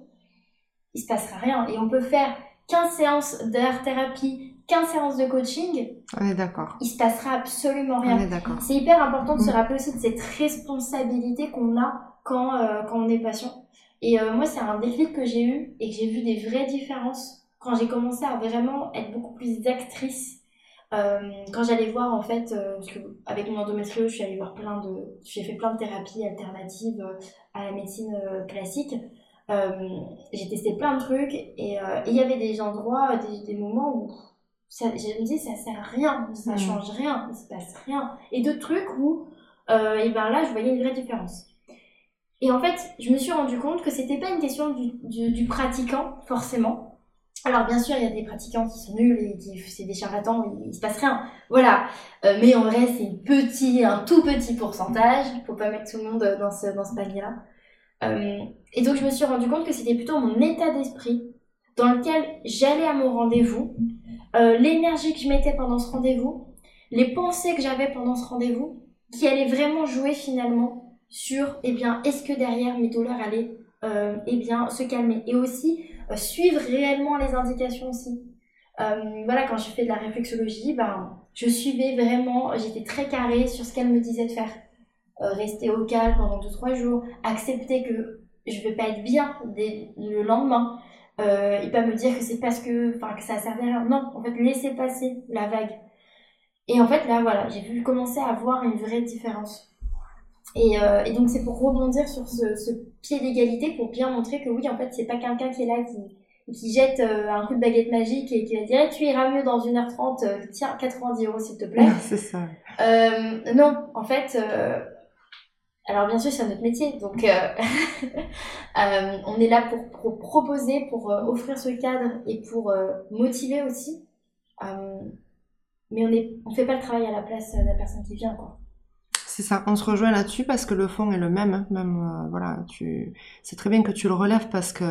il se passera rien. Et on peut faire 15 séances d'art thérapie, 15 séances de coaching. On est d'accord. Il se passera absolument rien. On est d'accord. C'est hyper important de se mm. rappeler aussi de cette responsabilité qu'on a quand, euh, quand on est patient. Et euh, moi, c'est un déclic que j'ai eu et que j'ai vu des vraies différences quand j'ai commencé à vraiment être beaucoup plus actrice euh, quand j'allais voir en fait, euh, avec mon endométriose, je suis allée voir plein de, j'ai fait plein de thérapies alternatives euh, à la médecine classique. j'ai testé plein de trucs et il y avait des endroits, des, des moments où ça, je me disais ça sert à rien, ça change rien, il se passe rien. Et d'autres trucs où, et ben là, je voyais une vraie différence. Et en fait, je me suis rendu compte que c'était pas une question du, du, du pratiquant forcément, alors bien sûr, il y a des pratiquants qui sont nuls et qui c'est des charlatans, il, il se passe rien. Voilà. Euh, mais en vrai, c'est un tout petit pourcentage. Il faut pas mettre tout le monde dans ce dans ce panier-là. Euh, et donc je me suis rendu compte que c'était plutôt mon état d'esprit dans lequel j'allais à mon rendez-vous, euh, l'énergie que je mettais pendant ce rendez-vous, les pensées que j'avais pendant ce rendez-vous, qui allaient vraiment jouer finalement sur, eh bien, est-ce que derrière mes douleurs allaient, eh bien, se calmer. Et aussi, suivre réellement les indications aussi. Euh, voilà, quand je fais de la réflexologie, ben, je suivais vraiment, j'étais très carrée sur ce qu'elle me disait de faire. rester au calme pendant 2-3 jours, accepter que je vais pas être bien le lendemain, euh, et pas me dire que c'est parce que, que ça servi à rien. Non, en fait, laisser passer la vague. Et en fait, là, voilà, j'ai vu commencer à voir une vraie différence. Et, euh, et donc, c'est pour rebondir sur ce, ce pied d'égalité, pour bien montrer que oui, en fait, c'est pas quelqu'un qui est là qui, qui jette euh, un coup de baguette magique et qui va dire tu iras mieux dans 1h30, euh, tiens, 90 euros s'il te plaît. c'est ça. Euh, non, en fait, alors bien sûr, c'est notre métier, donc euh, euh, on est là pour, proposer, pour euh, offrir ce cadre et pour motiver aussi. mais on ne on fait pas le travail à la place de la personne qui vient, quoi. C'est ça, on se rejoint là-dessus parce que le fond est le même. Hein. Même voilà, tu, c'est très bien que tu le relèves parce que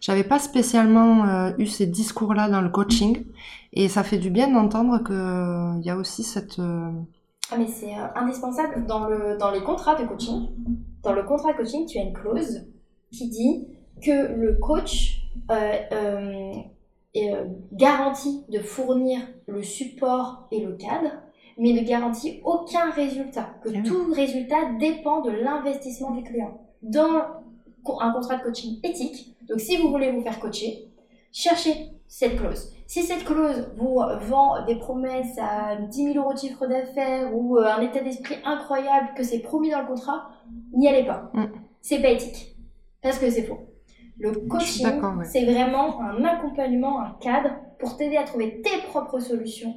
j'avais pas spécialement eu ces discours-là dans le coaching et ça fait du bien d'entendre que il y a aussi cette ah, mais c'est euh, indispensable. Dans, le, dans les contrats de coaching, dans le contrat coaching, tu as une clause qui dit que le coach euh, euh, est, garantit de fournir le support et le cadre, mais ne garantit aucun résultat. Que ah tout résultat dépend de l'investissement du client. Dans un contrat de coaching éthique, donc si vous voulez vous faire coacher, cherchez cette clause. Si cette clause vous vend des promesses à 10 000 euros de chiffre d'affaires ou euh, un état d'esprit incroyable que c'est promis dans le contrat, n'y allez pas. Mm. C'est pas éthique. Parce que c'est faux. Le coaching, c'est vraiment un accompagnement, un cadre pour t'aider à trouver tes propres solutions.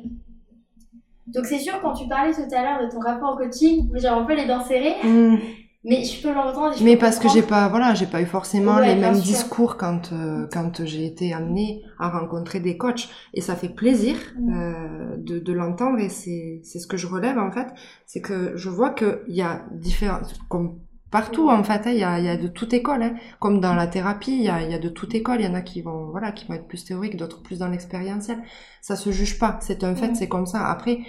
Donc c'est sûr, quand tu parlais tout à l'heure de ton rapport au coaching, j'ai un peu les dents serrées. Mm. Mais je peux l'entendre. Mais parce que j'ai pas, voilà, j'ai pas eu forcément les mêmes discours quand euh, quand j'ai été amenée à rencontrer des coachs, et ça fait plaisir mm. euh, de, de l'entendre, et c'est c'est ce que je relève en fait, c'est que je vois que il y a différents, comme partout en fait, hein, il y, a, y a de toute école, hein, comme dans la thérapie, il y a, y a de toute école, il y en a qui vont, voilà, qui vont être plus théoriques, d'autres plus dans l'expérientiel. Ça se juge pas, c'est un fait, mm. c'est comme ça. Après,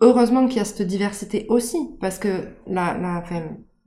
heureusement qu'il y a cette diversité aussi, parce que la, la, enfin,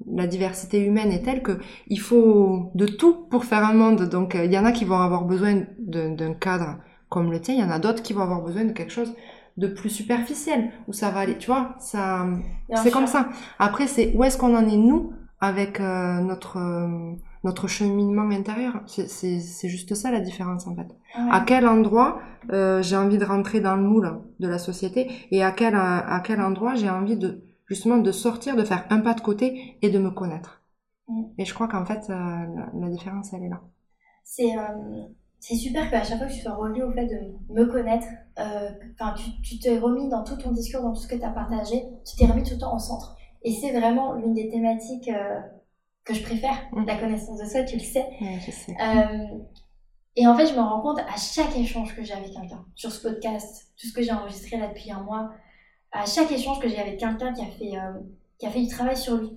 la diversité humaine est telle que il faut de tout pour faire un monde. Donc euh, il y en a qui vont avoir besoin d'un cadre comme le tien, il y en a d'autres qui vont avoir besoin de quelque chose de plus superficiel où ça va aller. Tu vois, ça c'est comme ça. Après c'est où est-ce qu'on en est nous avec euh, notre euh, notre cheminement intérieur. C'est juste ça la différence en fait. À quel endroit j'ai envie de rentrer dans le moule de la société et à quel à quel endroit j'ai envie de justement de sortir, de faire un pas de côté et de me connaître. Mm. Et je crois qu'en fait, euh, la, différence, elle est là. C'est euh, c'est super qu'à chaque fois que tu sois revenu au fait de me connaître, euh, enfin tu t'es remis dans tout ton discours, dans tout ce que tu as partagé, tu t'es remis tout le temps au centre. Et c'est vraiment l'une des thématiques que je préfère, mm. la connaissance de soi, tu le sais. je sais. et en fait, je me rends compte à chaque échange que j'ai avec quelqu'un, sur ce podcast, tout ce que j'ai enregistré là depuis un mois, à chaque échange que j'ai avec quelqu'un qui a fait euh, qui a fait du travail sur lui,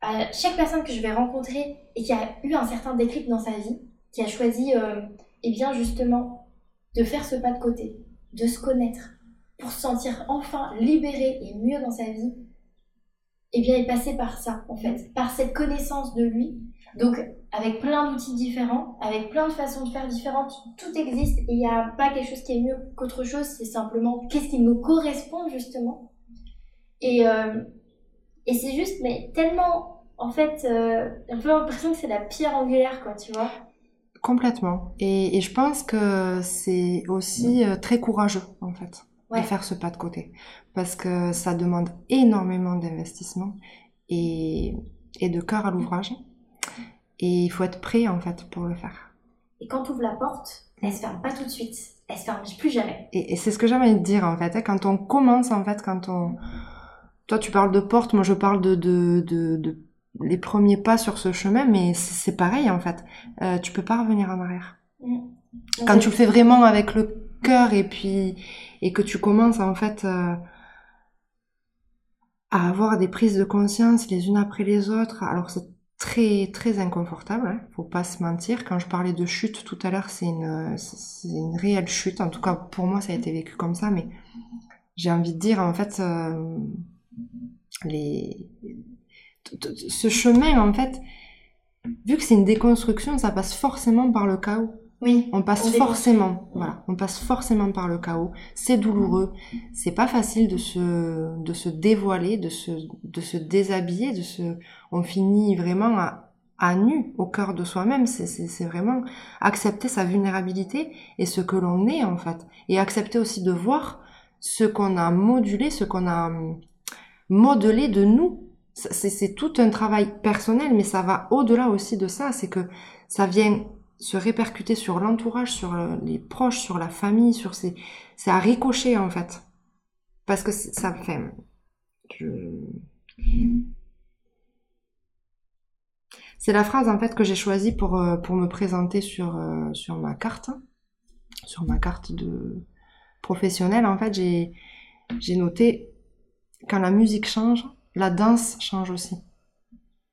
à chaque personne que je vais rencontrer et qui a eu un certain déclic dans sa vie, qui a choisi, euh, eh bien justement, de faire ce pas de côté, de se connaître, pour se sentir enfin libéré et mieux dans sa vie, eh bien, est passé par ça, en fait, par cette connaissance de lui. Donc, avec plein d'outils différents, avec plein de façons de faire différentes, tout existe et il n'y a pas quelque chose qui est mieux qu'autre chose, c'est simplement qu'est-ce qui nous correspond justement. Et, euh, et c'est juste, mais tellement, en fait, euh, un peu l'impression que c'est la pierre angulaire, quoi, tu vois. Complètement. Et, et je pense que c'est aussi euh, très courageux, en fait, de faire ce pas de côté. Parce que ça demande énormément d'investissement et, et de cœur à l'ouvrage. Et il faut être prêt en fait pour le faire. Et quand tu ouvres la porte, elle se ferme pas tout de suite. Elle se ferme plus jamais. Et, c'est ce que j'aimerais te dire en fait. Hein. quand on commence en fait, quand on... Toi tu parles de porte, moi je parle de, de, de, les premiers pas sur ce chemin, mais c'est pareil en fait. Euh, tu peux pas revenir en arrière. Mm. Quand tu le fais vraiment avec le cœur et puis et que tu commences en fait euh, à avoir des prises de conscience les unes après les autres. Alors c'est très très inconfortable, hein, faut pas se mentir. Quand je parlais de chute tout à l'heure, c'est une, réelle chute. En tout cas, pour moi, ça a été vécu comme ça, mais j'ai envie de dire, en fait, euh, les... ce chemin, en fait, vu que c'est une déconstruction, ça passe forcément par le chaos. Oui. On passe forcément, voilà, on passe forcément par le chaos. C'est douloureux, c'est pas facile de se, de se dévoiler, de se, de se déshabiller, de se, on finit vraiment à, à nu au cœur de soi-même. C'est vraiment accepter sa vulnérabilité et ce que l'on est en fait, et accepter aussi de voir ce qu'on a modulé, ce qu'on a hum, modelé de nous. C'est tout un travail personnel, mais ça va au-delà aussi de ça. C'est que ça vient se répercuter sur l'entourage, sur euh, les proches, sur la famille, sur ces... C'est à ricocher en fait. Parce que ça fait... C'est la phrase en fait que j'ai choisie pour, euh, pour me présenter sur, euh, sur ma carte. Sur ma carte de professionnelle, en fait, j'ai noté quand la musique change, la danse change aussi.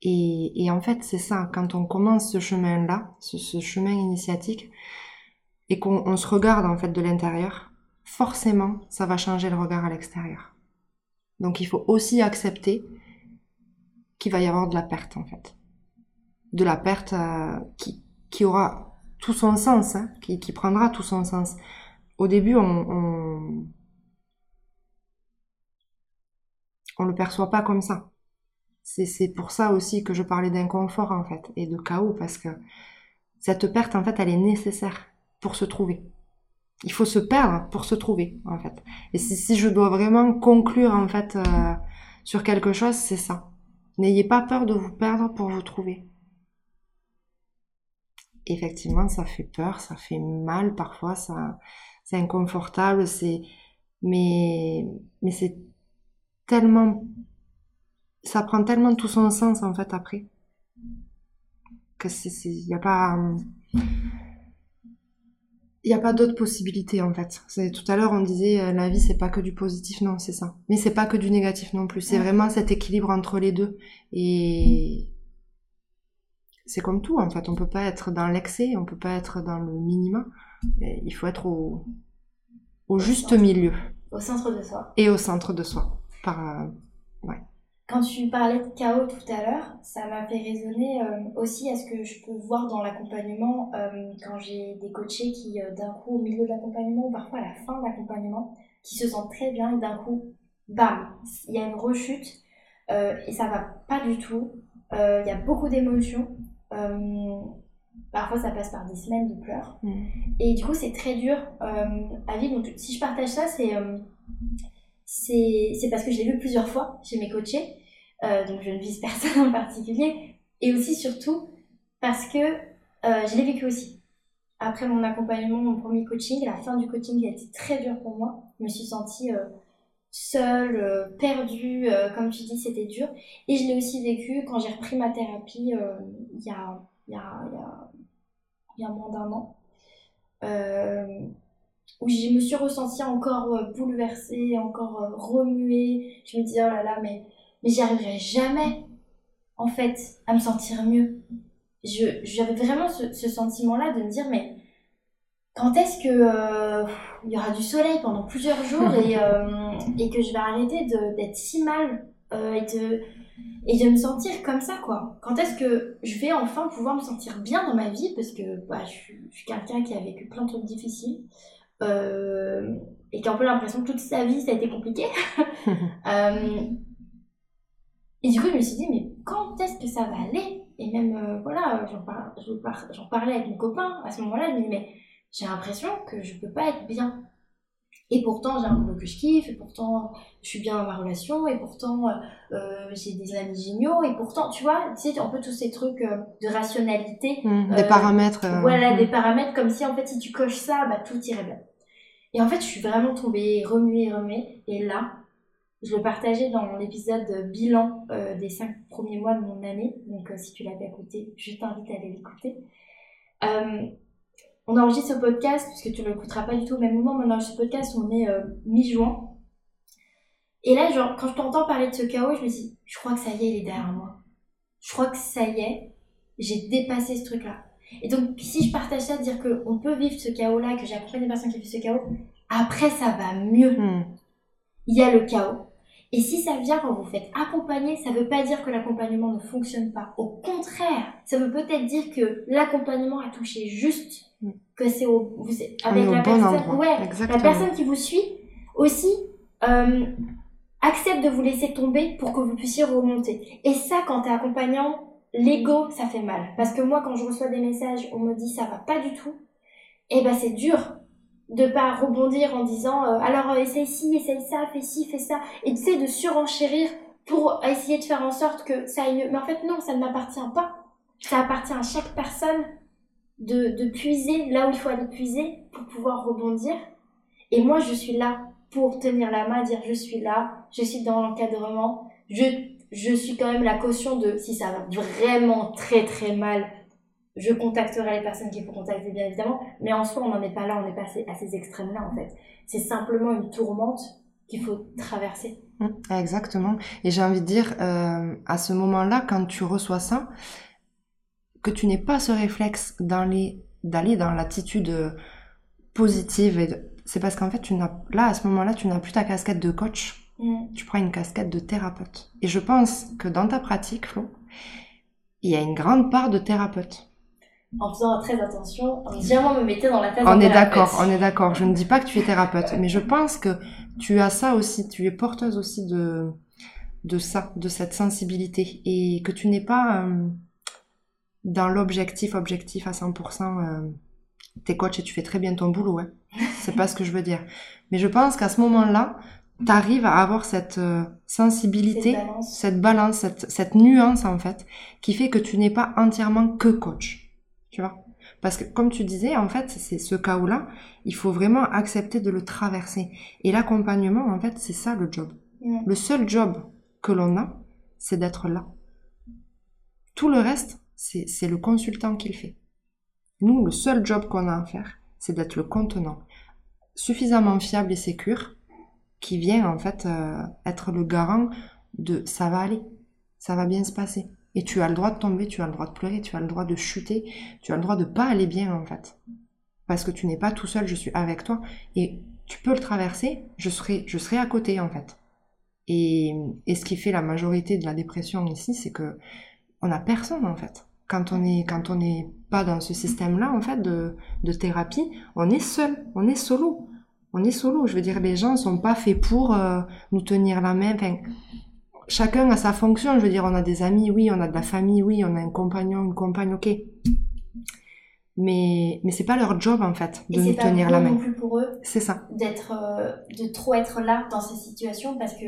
Et, en fait, c'est ça, quand on commence ce chemin-là, ce, chemin initiatique, et qu'on se regarde en fait de l'intérieur, forcément, ça va changer le regard à l'extérieur. Donc il faut aussi accepter qu'il va y avoir de la perte en fait. De la perte euh, qui, aura tout son sens, hein, qui, qui, prendra tout son sens. Au début, on, on, on le perçoit pas comme ça c'est pour ça aussi que je parlais d'inconfort en fait et de chaos parce que cette perte en fait elle est nécessaire pour se trouver. Il faut se perdre pour se trouver en fait. Et si, je dois vraiment conclure en fait euh, sur quelque chose, c'est ça. N'ayez pas peur de vous perdre pour vous trouver. Effectivement, ça fait peur, ça fait mal parfois, ça c'est inconfortable, c'est mais mais c'est tellement ça prend tellement tout son sens en fait après que c'est il n'y a pas il n'y a pas d'autre possibilité en fait. Tout à l'heure on disait euh, la vie c'est pas que du positif, non c'est ça. Mais c'est pas que du négatif non plus. C'est vraiment cet équilibre entre les deux. Et c'est comme tout en fait. On peut pas être dans l'excès, on peut pas être dans le minimum. Il faut être au, au juste milieu. Au centre de soi. Et au centre de soi. Par, euh, ouais. Quand tu parlais de chaos tout à l'heure, ça m'a fait résonner euh, aussi à ce que je peux voir dans l'accompagnement euh, quand j'ai des coachés qui, euh, d'un coup, au milieu de l'accompagnement ou parfois à la fin de l'accompagnement, qui se sentent très bien et d'un coup, bam, il y a une rechute et ça va pas du tout. Il y a beaucoup d'émotions. parfois, ça passe par des semaines de pleurs. Mm. Et du coup, c'est très dur à vivre. Donc, si je partage ça, c'est c'est parce que je l'ai vu plusieurs fois chez mes coachés, euh, donc je ne vise personne en particulier, et aussi surtout parce que euh, je l'ai vécu aussi. Après mon accompagnement, mon premier coaching, la fin du coaching a été très dur pour moi. Je me suis sentie euh, seule, perdue, comme tu dis, c'était dur. Et je l'ai aussi vécu quand j'ai repris ma thérapie il y a, a, y, a, y a moins d'un an où je me suis ressentie encore euh, bouleversée, encore euh, remuée. Je me disais, oh là là, mais, mais j'y arriverai jamais, en fait, à me sentir mieux. J'avais vraiment ce, sentiment-là de me dire, mais quand est-ce que euh, il y aura du soleil pendant plusieurs jours et, et que je vais arrêter d'être si mal et, de, et de me sentir comme ça, quoi? Quand est-ce que je vais enfin pouvoir me sentir bien dans ma vie? Parce que bah, je, je suis quelqu'un qui a vécu plein de trucs difficiles. Euh, et qui a un peu l'impression que toute sa vie ça a été compliqué. Euh, et du coup, je me suis dit, mais quand est-ce que ça va aller? Et même, euh, voilà, j'en parlais avec mon copain à ce moment-là, je me dis, mais j'ai l'impression que je peux pas être bien. Et pourtant, j'ai un boulot que je kiffe, et pourtant, je suis bien dans ma relation, et pourtant, j'ai des amis géniaux, et pourtant, tu vois, tu sais, un peu tous ces trucs de rationalité. Mmh, des paramètres. Voilà, mmh. des paramètres, comme si, en fait, si tu coches ça, bah, tout irait bien. Et en fait, je suis vraiment tombée, remuée, remuée. Et là, je le partageais dans l'épisode bilan euh, des cinq premiers mois de mon année. Donc, euh, si tu l'as pas écouté, je t'invite à aller l'écouter. Euh, on enregistre ce podcast, puisque tu ne l'écouteras pas du tout au même moment, mais on enregistre ce podcast, on est mi-juin. Et là, genre, quand je t'entends parler de ce chaos, je me dis, je crois que ça y est, il est derrière moi. Je crois que ça y est, j'ai dépassé ce truc-là. Et donc, si je partage ça, dire qu'on peut vivre ce chaos-là, que j'accompagne des personnes qui vivent ce chaos, après, ça va mieux. Hmm. Il y a le chaos. Et si ça vient quand vous faites accompagner, ça ne veut pas dire que l'accompagnement ne fonctionne pas. Au contraire, ça veut peut-être dire que l'accompagnement a touché juste. Que c'est au, vous, On avec au la bon personne, ouais, la personne qui vous suit aussi euh, accepte de vous laisser tomber pour que vous puissiez remonter. Et ça, quand t'es accompagnant, l'ego, ça fait mal. Parce que moi, quand je reçois des messages, on me dit ça va pas du tout, et ben c'est dur de pas rebondir en disant euh, alors euh, essaye ci, essaye ça, fais ci, fais ça, et tu sais de surenchérir pour essayer de faire en sorte que ça aille mieux. Mais en fait non, ça ne m'appartient pas. Ça appartient à chaque personne de, de puiser là où il faut aller puiser pour pouvoir rebondir. Et moi, je suis là pour tenir la main, dire je suis là, je suis dans l'encadrement, je, je suis quand même la caution de si ça va vraiment très très mal, je contacterai les personnes qu'il faut contacter bien évidemment, mais en soi on n'en est pas là, on n'est pas à ces, extrêmes-là en fait. C'est simplement une tourmente qu'il faut traverser. Mm, Exactement. Et j'ai envie de dire, euh, à ce moment-là, quand tu reçois ça, que tu n'aies pas ce réflexe d'aller dans l'attitude euh, positive, c'est parce qu'en fait, tu là à ce moment-là, tu n'as plus ta casquette de coach, Mm. tu prends une casquette de thérapeute. Et je pense que dans ta pratique, Flo, il y a une grande part de thérapeute. En faisant très attention, en me mettait dans la place On est d'accord, on est d'accord. Je ne dis pas que tu es thérapeute, mais je pense que tu as ça aussi, tu es porteuse aussi de, de ça, de cette sensibilité, et que tu n'es pas euh, dans l'objectif, objectif à 100%. Euh, T'es coach et tu fais très bien ton boulot, ouais. C'est pas ce que je veux dire. Mais je pense qu'à ce moment-là, t'arrives à avoir cette euh, sensibilité, Cette balance. cette balance, cette, cette nuance en fait, qui fait que tu n'es pas entièrement que coach. Tu vois? Parce que comme tu disais, en fait, c'est ce cas-là, il faut vraiment accepter de le traverser. Et l'accompagnement, en fait, c'est ça le job. Le seul job que l'on a, c'est d'être là. Tout le reste, c'est le consultant qui le fait. Nous, le seul job qu'on a à faire, c'est d'être le contenant suffisamment fiable et sécure qui vient en fait euh, être le garant de ça va aller, ça va bien se passer. Et tu as le droit de tomber, tu as le droit de pleurer, tu as le droit de chuter, tu as le droit de pas aller bien en fait. Parce que tu n'es pas tout seul, je suis avec toi et tu peux le traverser, je serai, à côté en fait. Et, et ce qui fait la majorité de la dépression ici, c'est que on a personne en fait. Quand on est, quand on n'est pas dans ce système-là en fait de, de thérapie, on est seul, on est solo. On est solo. Je veux dire, les gens sont pas faits pour euh, nous tenir la main. Enfin, chacun a sa fonction. Je veux dire, on a des amis, oui, on a de la famille, oui, on a un compagnon, une compagne, ok. Mais, mais c'est pas leur job en fait de Et nous pas tenir bon la non main. plus pour eux C'est ça. d'être, euh, de trop être là dans ces situations parce que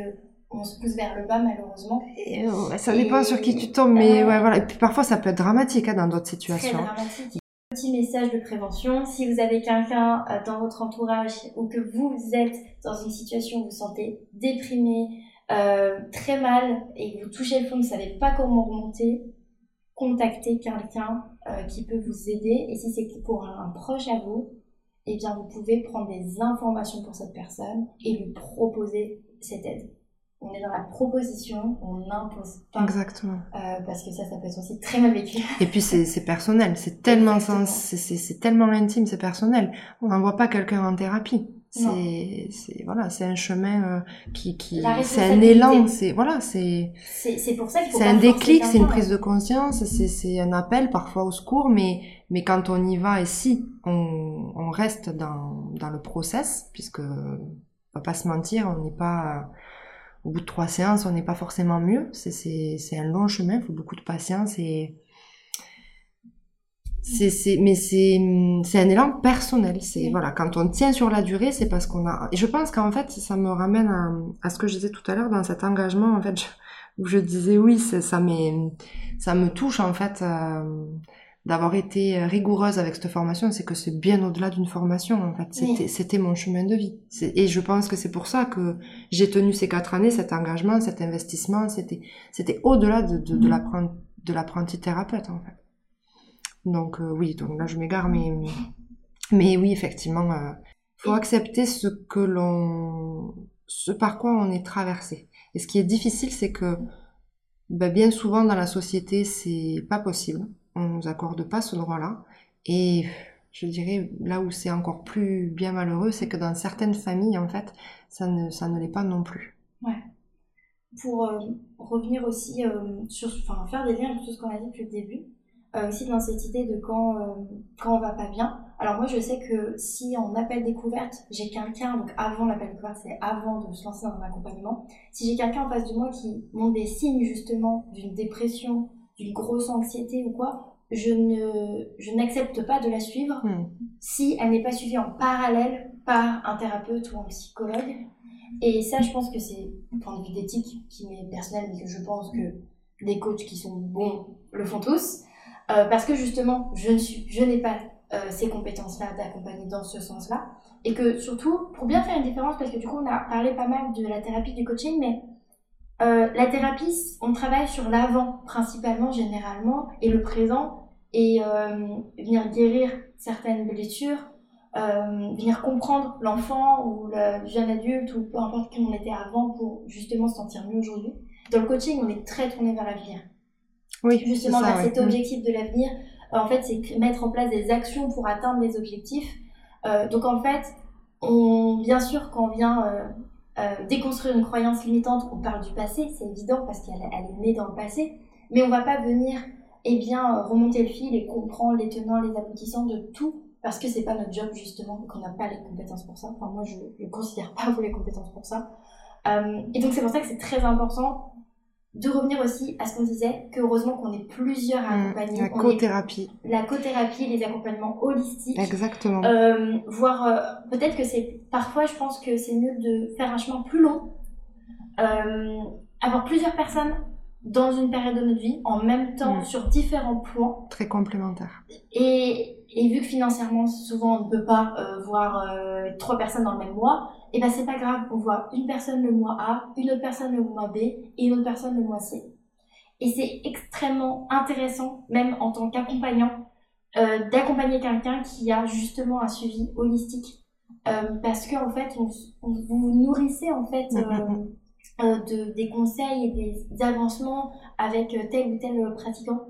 on se pousse vers le bas malheureusement. Et, euh, ça Et- dépend sur qui tu tombes, mais ouais, voilà. Et puis parfois, ça peut être dramatique hein, dans d'autres Très situations. dramatique. Petit message de prévention, si vous avez quelqu'un euh, dans votre entourage ou que vous êtes dans une situation où vous vous sentez déprimé, euh, très mal et que vous touchez le fond, vous ne savez pas comment remonter, contactez quelqu'un euh, qui peut vous aider. Et si c'est pour un, un proche à vous, eh bien vous pouvez prendre des informations pour cette personne et lui proposer cette aide. On est dans la proposition, on n'impose pas. Exactement. euh, parce que ça, ça peut être aussi très mal vécu. Et puis c'est personnel, c'est tellement sens, c'est- tellement intime, c'est personnel. On n'envoie pas quelqu'un en thérapie. C'est voilà, c'est un chemin euh, qui c'est un élan, c'est voilà, c'est C'est pour ça qu'il faut c'est un déclic, c'est une prise de conscience, c'est un appel parfois au secours, mais mais quand on y va et si on on reste dans dans le process, puisque on va pas se mentir, on n'est pas au bout de trois séances, on n'est pas forcément mieux. C'est c'est c'est un long chemin, il faut beaucoup de patience et c'est c'est mais c'est c'est un élan personnel. C'est voilà, quand on tient sur la durée, c'est parce qu'on a. Et je pense qu'en fait, ça me ramène à, à ce que je disais tout à l'heure dans cet engagement en fait je- où je disais oui, ça ça me touche en fait. euh, d'avoir été rigoureuse avec cette formation, c'est que c'est bien au-delà d'une formation en fait. C'était mon chemin de vie. Et je pense que c'est pour ça que j'ai tenu ces quatre années, cet engagement, cet investissement, c'était au-delà de, de l'apprenti thérapeute en fait. Donc euh, oui, donc là je m'égare, mais mais oui effectivement, euh, faut accepter ce que l'on, ce par quoi on est traversé. Et ce qui est difficile, c'est que ben, bien souvent dans la société, c'est pas possible. On nous accorde pas ce droit-là. Et je dirais là où c'est encore plus bien malheureux, c'est que dans certaines familles, en fait, ça ne, ça ne l'est pas non plus. pour revenir aussi sur, enfin, faire des liens avec tout ce qu'on a dit depuis le début, aussi dans cette idée de quand, quand on va pas bien. Alors moi je sais que si en appel découverte, j'ai quelqu'un, donc avant l'appel découverte, c'est avant de se lancer dans un accompagnement, si j'ai quelqu'un en face de moi qui montre des signes justement d'une dépression, d'une grosse anxiété ou quoi, je ne je n'accepte pas de la suivre hmm. si elle n'est pas suivie en parallèle par un thérapeute ou un psychologue. Et ça, je pense que c'est un point de vue d'éthique qui m'est personnel, mais que je pense que les coachs qui sont bons le font tous. Euh, parce que justement, je ne suis, je n'ai pas euh, ces compétences-là d'accompagner dans ce sens-là. Et que surtout, pour bien faire une différence, parce que du coup, on a parlé pas mal de la thérapie du coaching, mais euh, la thérapie, on travaille sur l'avant principalement, généralement, et le présent, et euh, venir guérir certaines blessures, euh, venir comprendre l'enfant ou le jeune adulte ou peu importe qui on était avant pour justement se sentir mieux aujourd'hui. Dans le coaching, on est très tourné vers l'avenir. Oui, justement vers cet objectif de l'avenir. en fait, c'est mettre en place des actions pour atteindre les objectifs. donc en fait, on, bien sûr, quand on vient euh, déconstruire une croyance limitante, on parle du passé, c'est évident parce qu'elle est née dans le passé, mais on va pas venir eh bien, remonter le fil et comprendre les tenants, les aboutissants de tout, parce que c'est pas notre job justement, qu'on n'a pas les compétences pour ça. Enfin, moi, je ne considère pas vous les compétences pour ça. Euh, et donc, c'est pour ça que c'est très important de revenir aussi à ce qu'on disait, que heureusement qu'on est plusieurs à mmh, accompagner. la co-thérapie. La co-thérapie, les accompagnements holistiques. Exactement. Euh, voir, euh, peut-être que c'est, parfois je pense que c'est mieux de faire un chemin plus long, euh, avoir plusieurs personnes dans une période de notre vie, en même temps, mmh. sur différents points. Très complémentaires. Et, et vu que financièrement, souvent on ne peut pas voir trois personnes dans le même mois, et ben c'est pas grave, on voit une personne le mois A, une autre personne le mois B et une autre personne le mois C. Et c'est extrêmement intéressant, même en tant qu'accompagnant, euh, d'accompagner quelqu'un qui a justement un suivi holistique. Euh, parce que en fait, on, vous nourrissez en fait euh, de, des conseils et des avancements avec tel ou tel pratiquant.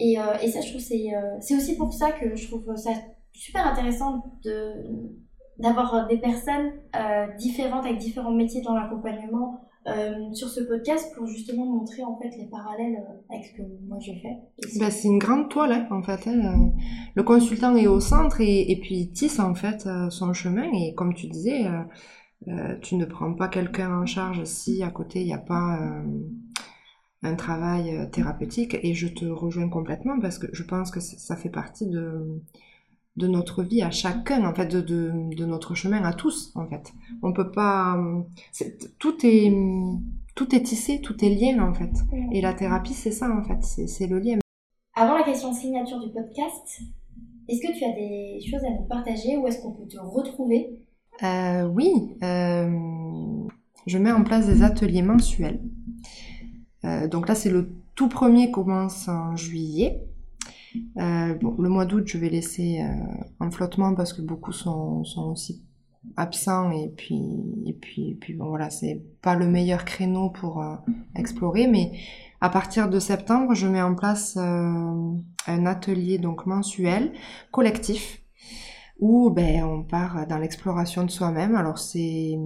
Et, et ça, je trouve c'est c'est aussi pour ça que je trouve ça super intéressant de d'avoir euh, des personnes euh, différentes avec différents métiers dans l'accompagnement euh, sur ce podcast pour justement montrer en fait les parallèles avec ce que moi je fais. Bah, c'est une grande toile hein, en fait. Hein. Le consultant est au centre et, et puis tisse en fait son chemin et comme tu disais, tu ne prends pas quelqu'un en charge si à côté il n'y a pas un travail thérapeutique et je te rejoins complètement parce que je pense que ça fait partie de de notre vie à chacun, en fait, de, de, notre chemin à tous, en fait. On peut pas... tout est tout est tissé, tout est lié, en fait. Et la thérapie, c'est ça, en fait, c'est le lien. Avant la question signature du podcast, est-ce que tu as des choses à nous partager ou est-ce qu'on peut te retrouver? Euh, Oui, euh, je mets en place des ateliers mensuels. Euh, donc là, c'est le tout premier commence en juillet. Euh, le mois d'août, je vais laisser euh, en flottement parce que beaucoup sont, sont aussi absents et puis et puis et puis bon voilà c'est pas le meilleur créneau pour euh, explorer mais à partir de septembre je mets en place un atelier donc mensuel collectif où ben on part dans l'exploration de soi-même. Alors c'est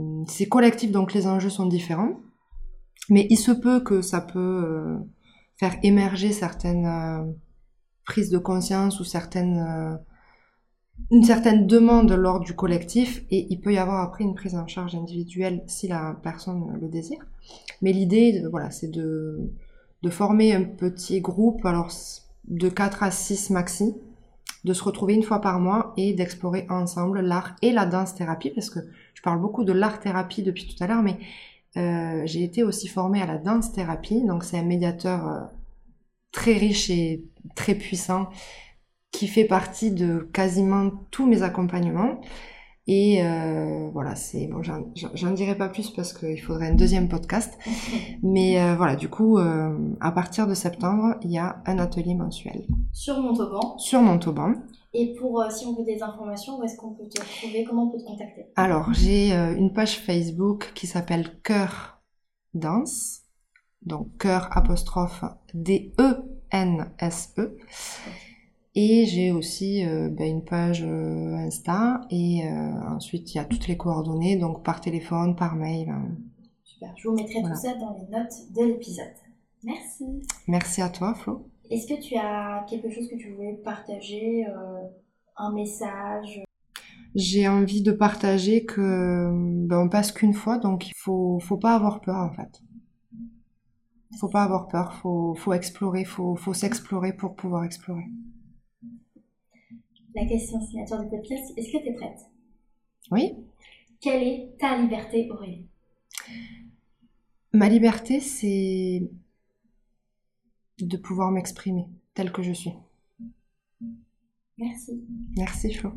collectif donc les enjeux sont différents mais il se peut que ça peut faire émerger certaines prise de conscience ou certaines, euh, une certaine demande lors du collectif et il peut y avoir après une prise en charge individuelle si la personne le désire. Mais l'idée, voilà, c'est de, de former un petit groupe, alors de 4 à 6 maxi, de se retrouver une fois par mois et d'explorer ensemble l'art et la danse thérapie, parce que je parle beaucoup de l'art thérapie depuis tout à l'heure, mais euh, j'ai été aussi formée à la danse thérapie, donc c'est un médiateur euh, très riche et très puissant qui fait partie de quasiment tous mes accompagnements. Et euh, voilà, c'est bon, j'en dirai pas plus parce qu'il faudrait un deuxième podcast. Mais euh, voilà, du coup, euh, à partir de septembre, il y a un atelier mensuel. Sur Montauban Sur Montauban. Et pour, si on veut des informations, où est-ce qu'on peut te trouver? Comment on peut te contacter? Alors, j'ai une page Facebook qui s'appelle Cœur Danse donc cœur apostrophe D-E-N-S-E. Et j'ai aussi euh, ben, une page euh, Insta et euh, ensuite il y a toutes les coordonnées, donc par téléphone, par mail. Hein. Super. Je vous mettrai tout ça dans les notes de l'épisode. Merci. Merci à toi, Flo. Est-ce que tu as quelque chose que tu voulais partager, un message? J'ai envie de partager que ben, on passe qu'une fois, donc il faut, faut pas avoir peur en fait. Il faut pas avoir peur, faut, faut explorer, faut, faut s'explorer pour pouvoir explorer. La question signature du podcast, est-ce que tu es prête? Oui. Quelle est ta liberté, Aurélie? Ma liberté, c'est de pouvoir m'exprimer telle que je suis. Merci. Merci Flo.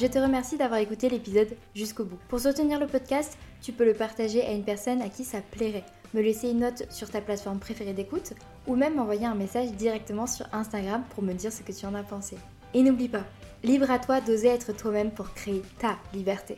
Je te remercie d'avoir écouté l'épisode jusqu'au bout. Pour soutenir le podcast, tu peux le partager à une personne à qui ça plairait, me laisser une note sur ta plateforme préférée d'écoute ou même m'envoyer un message directement sur Instagram pour me dire ce que tu en as pensé. Et n'oublie pas, libre à toi d'oser être toi-même pour créer ta liberté.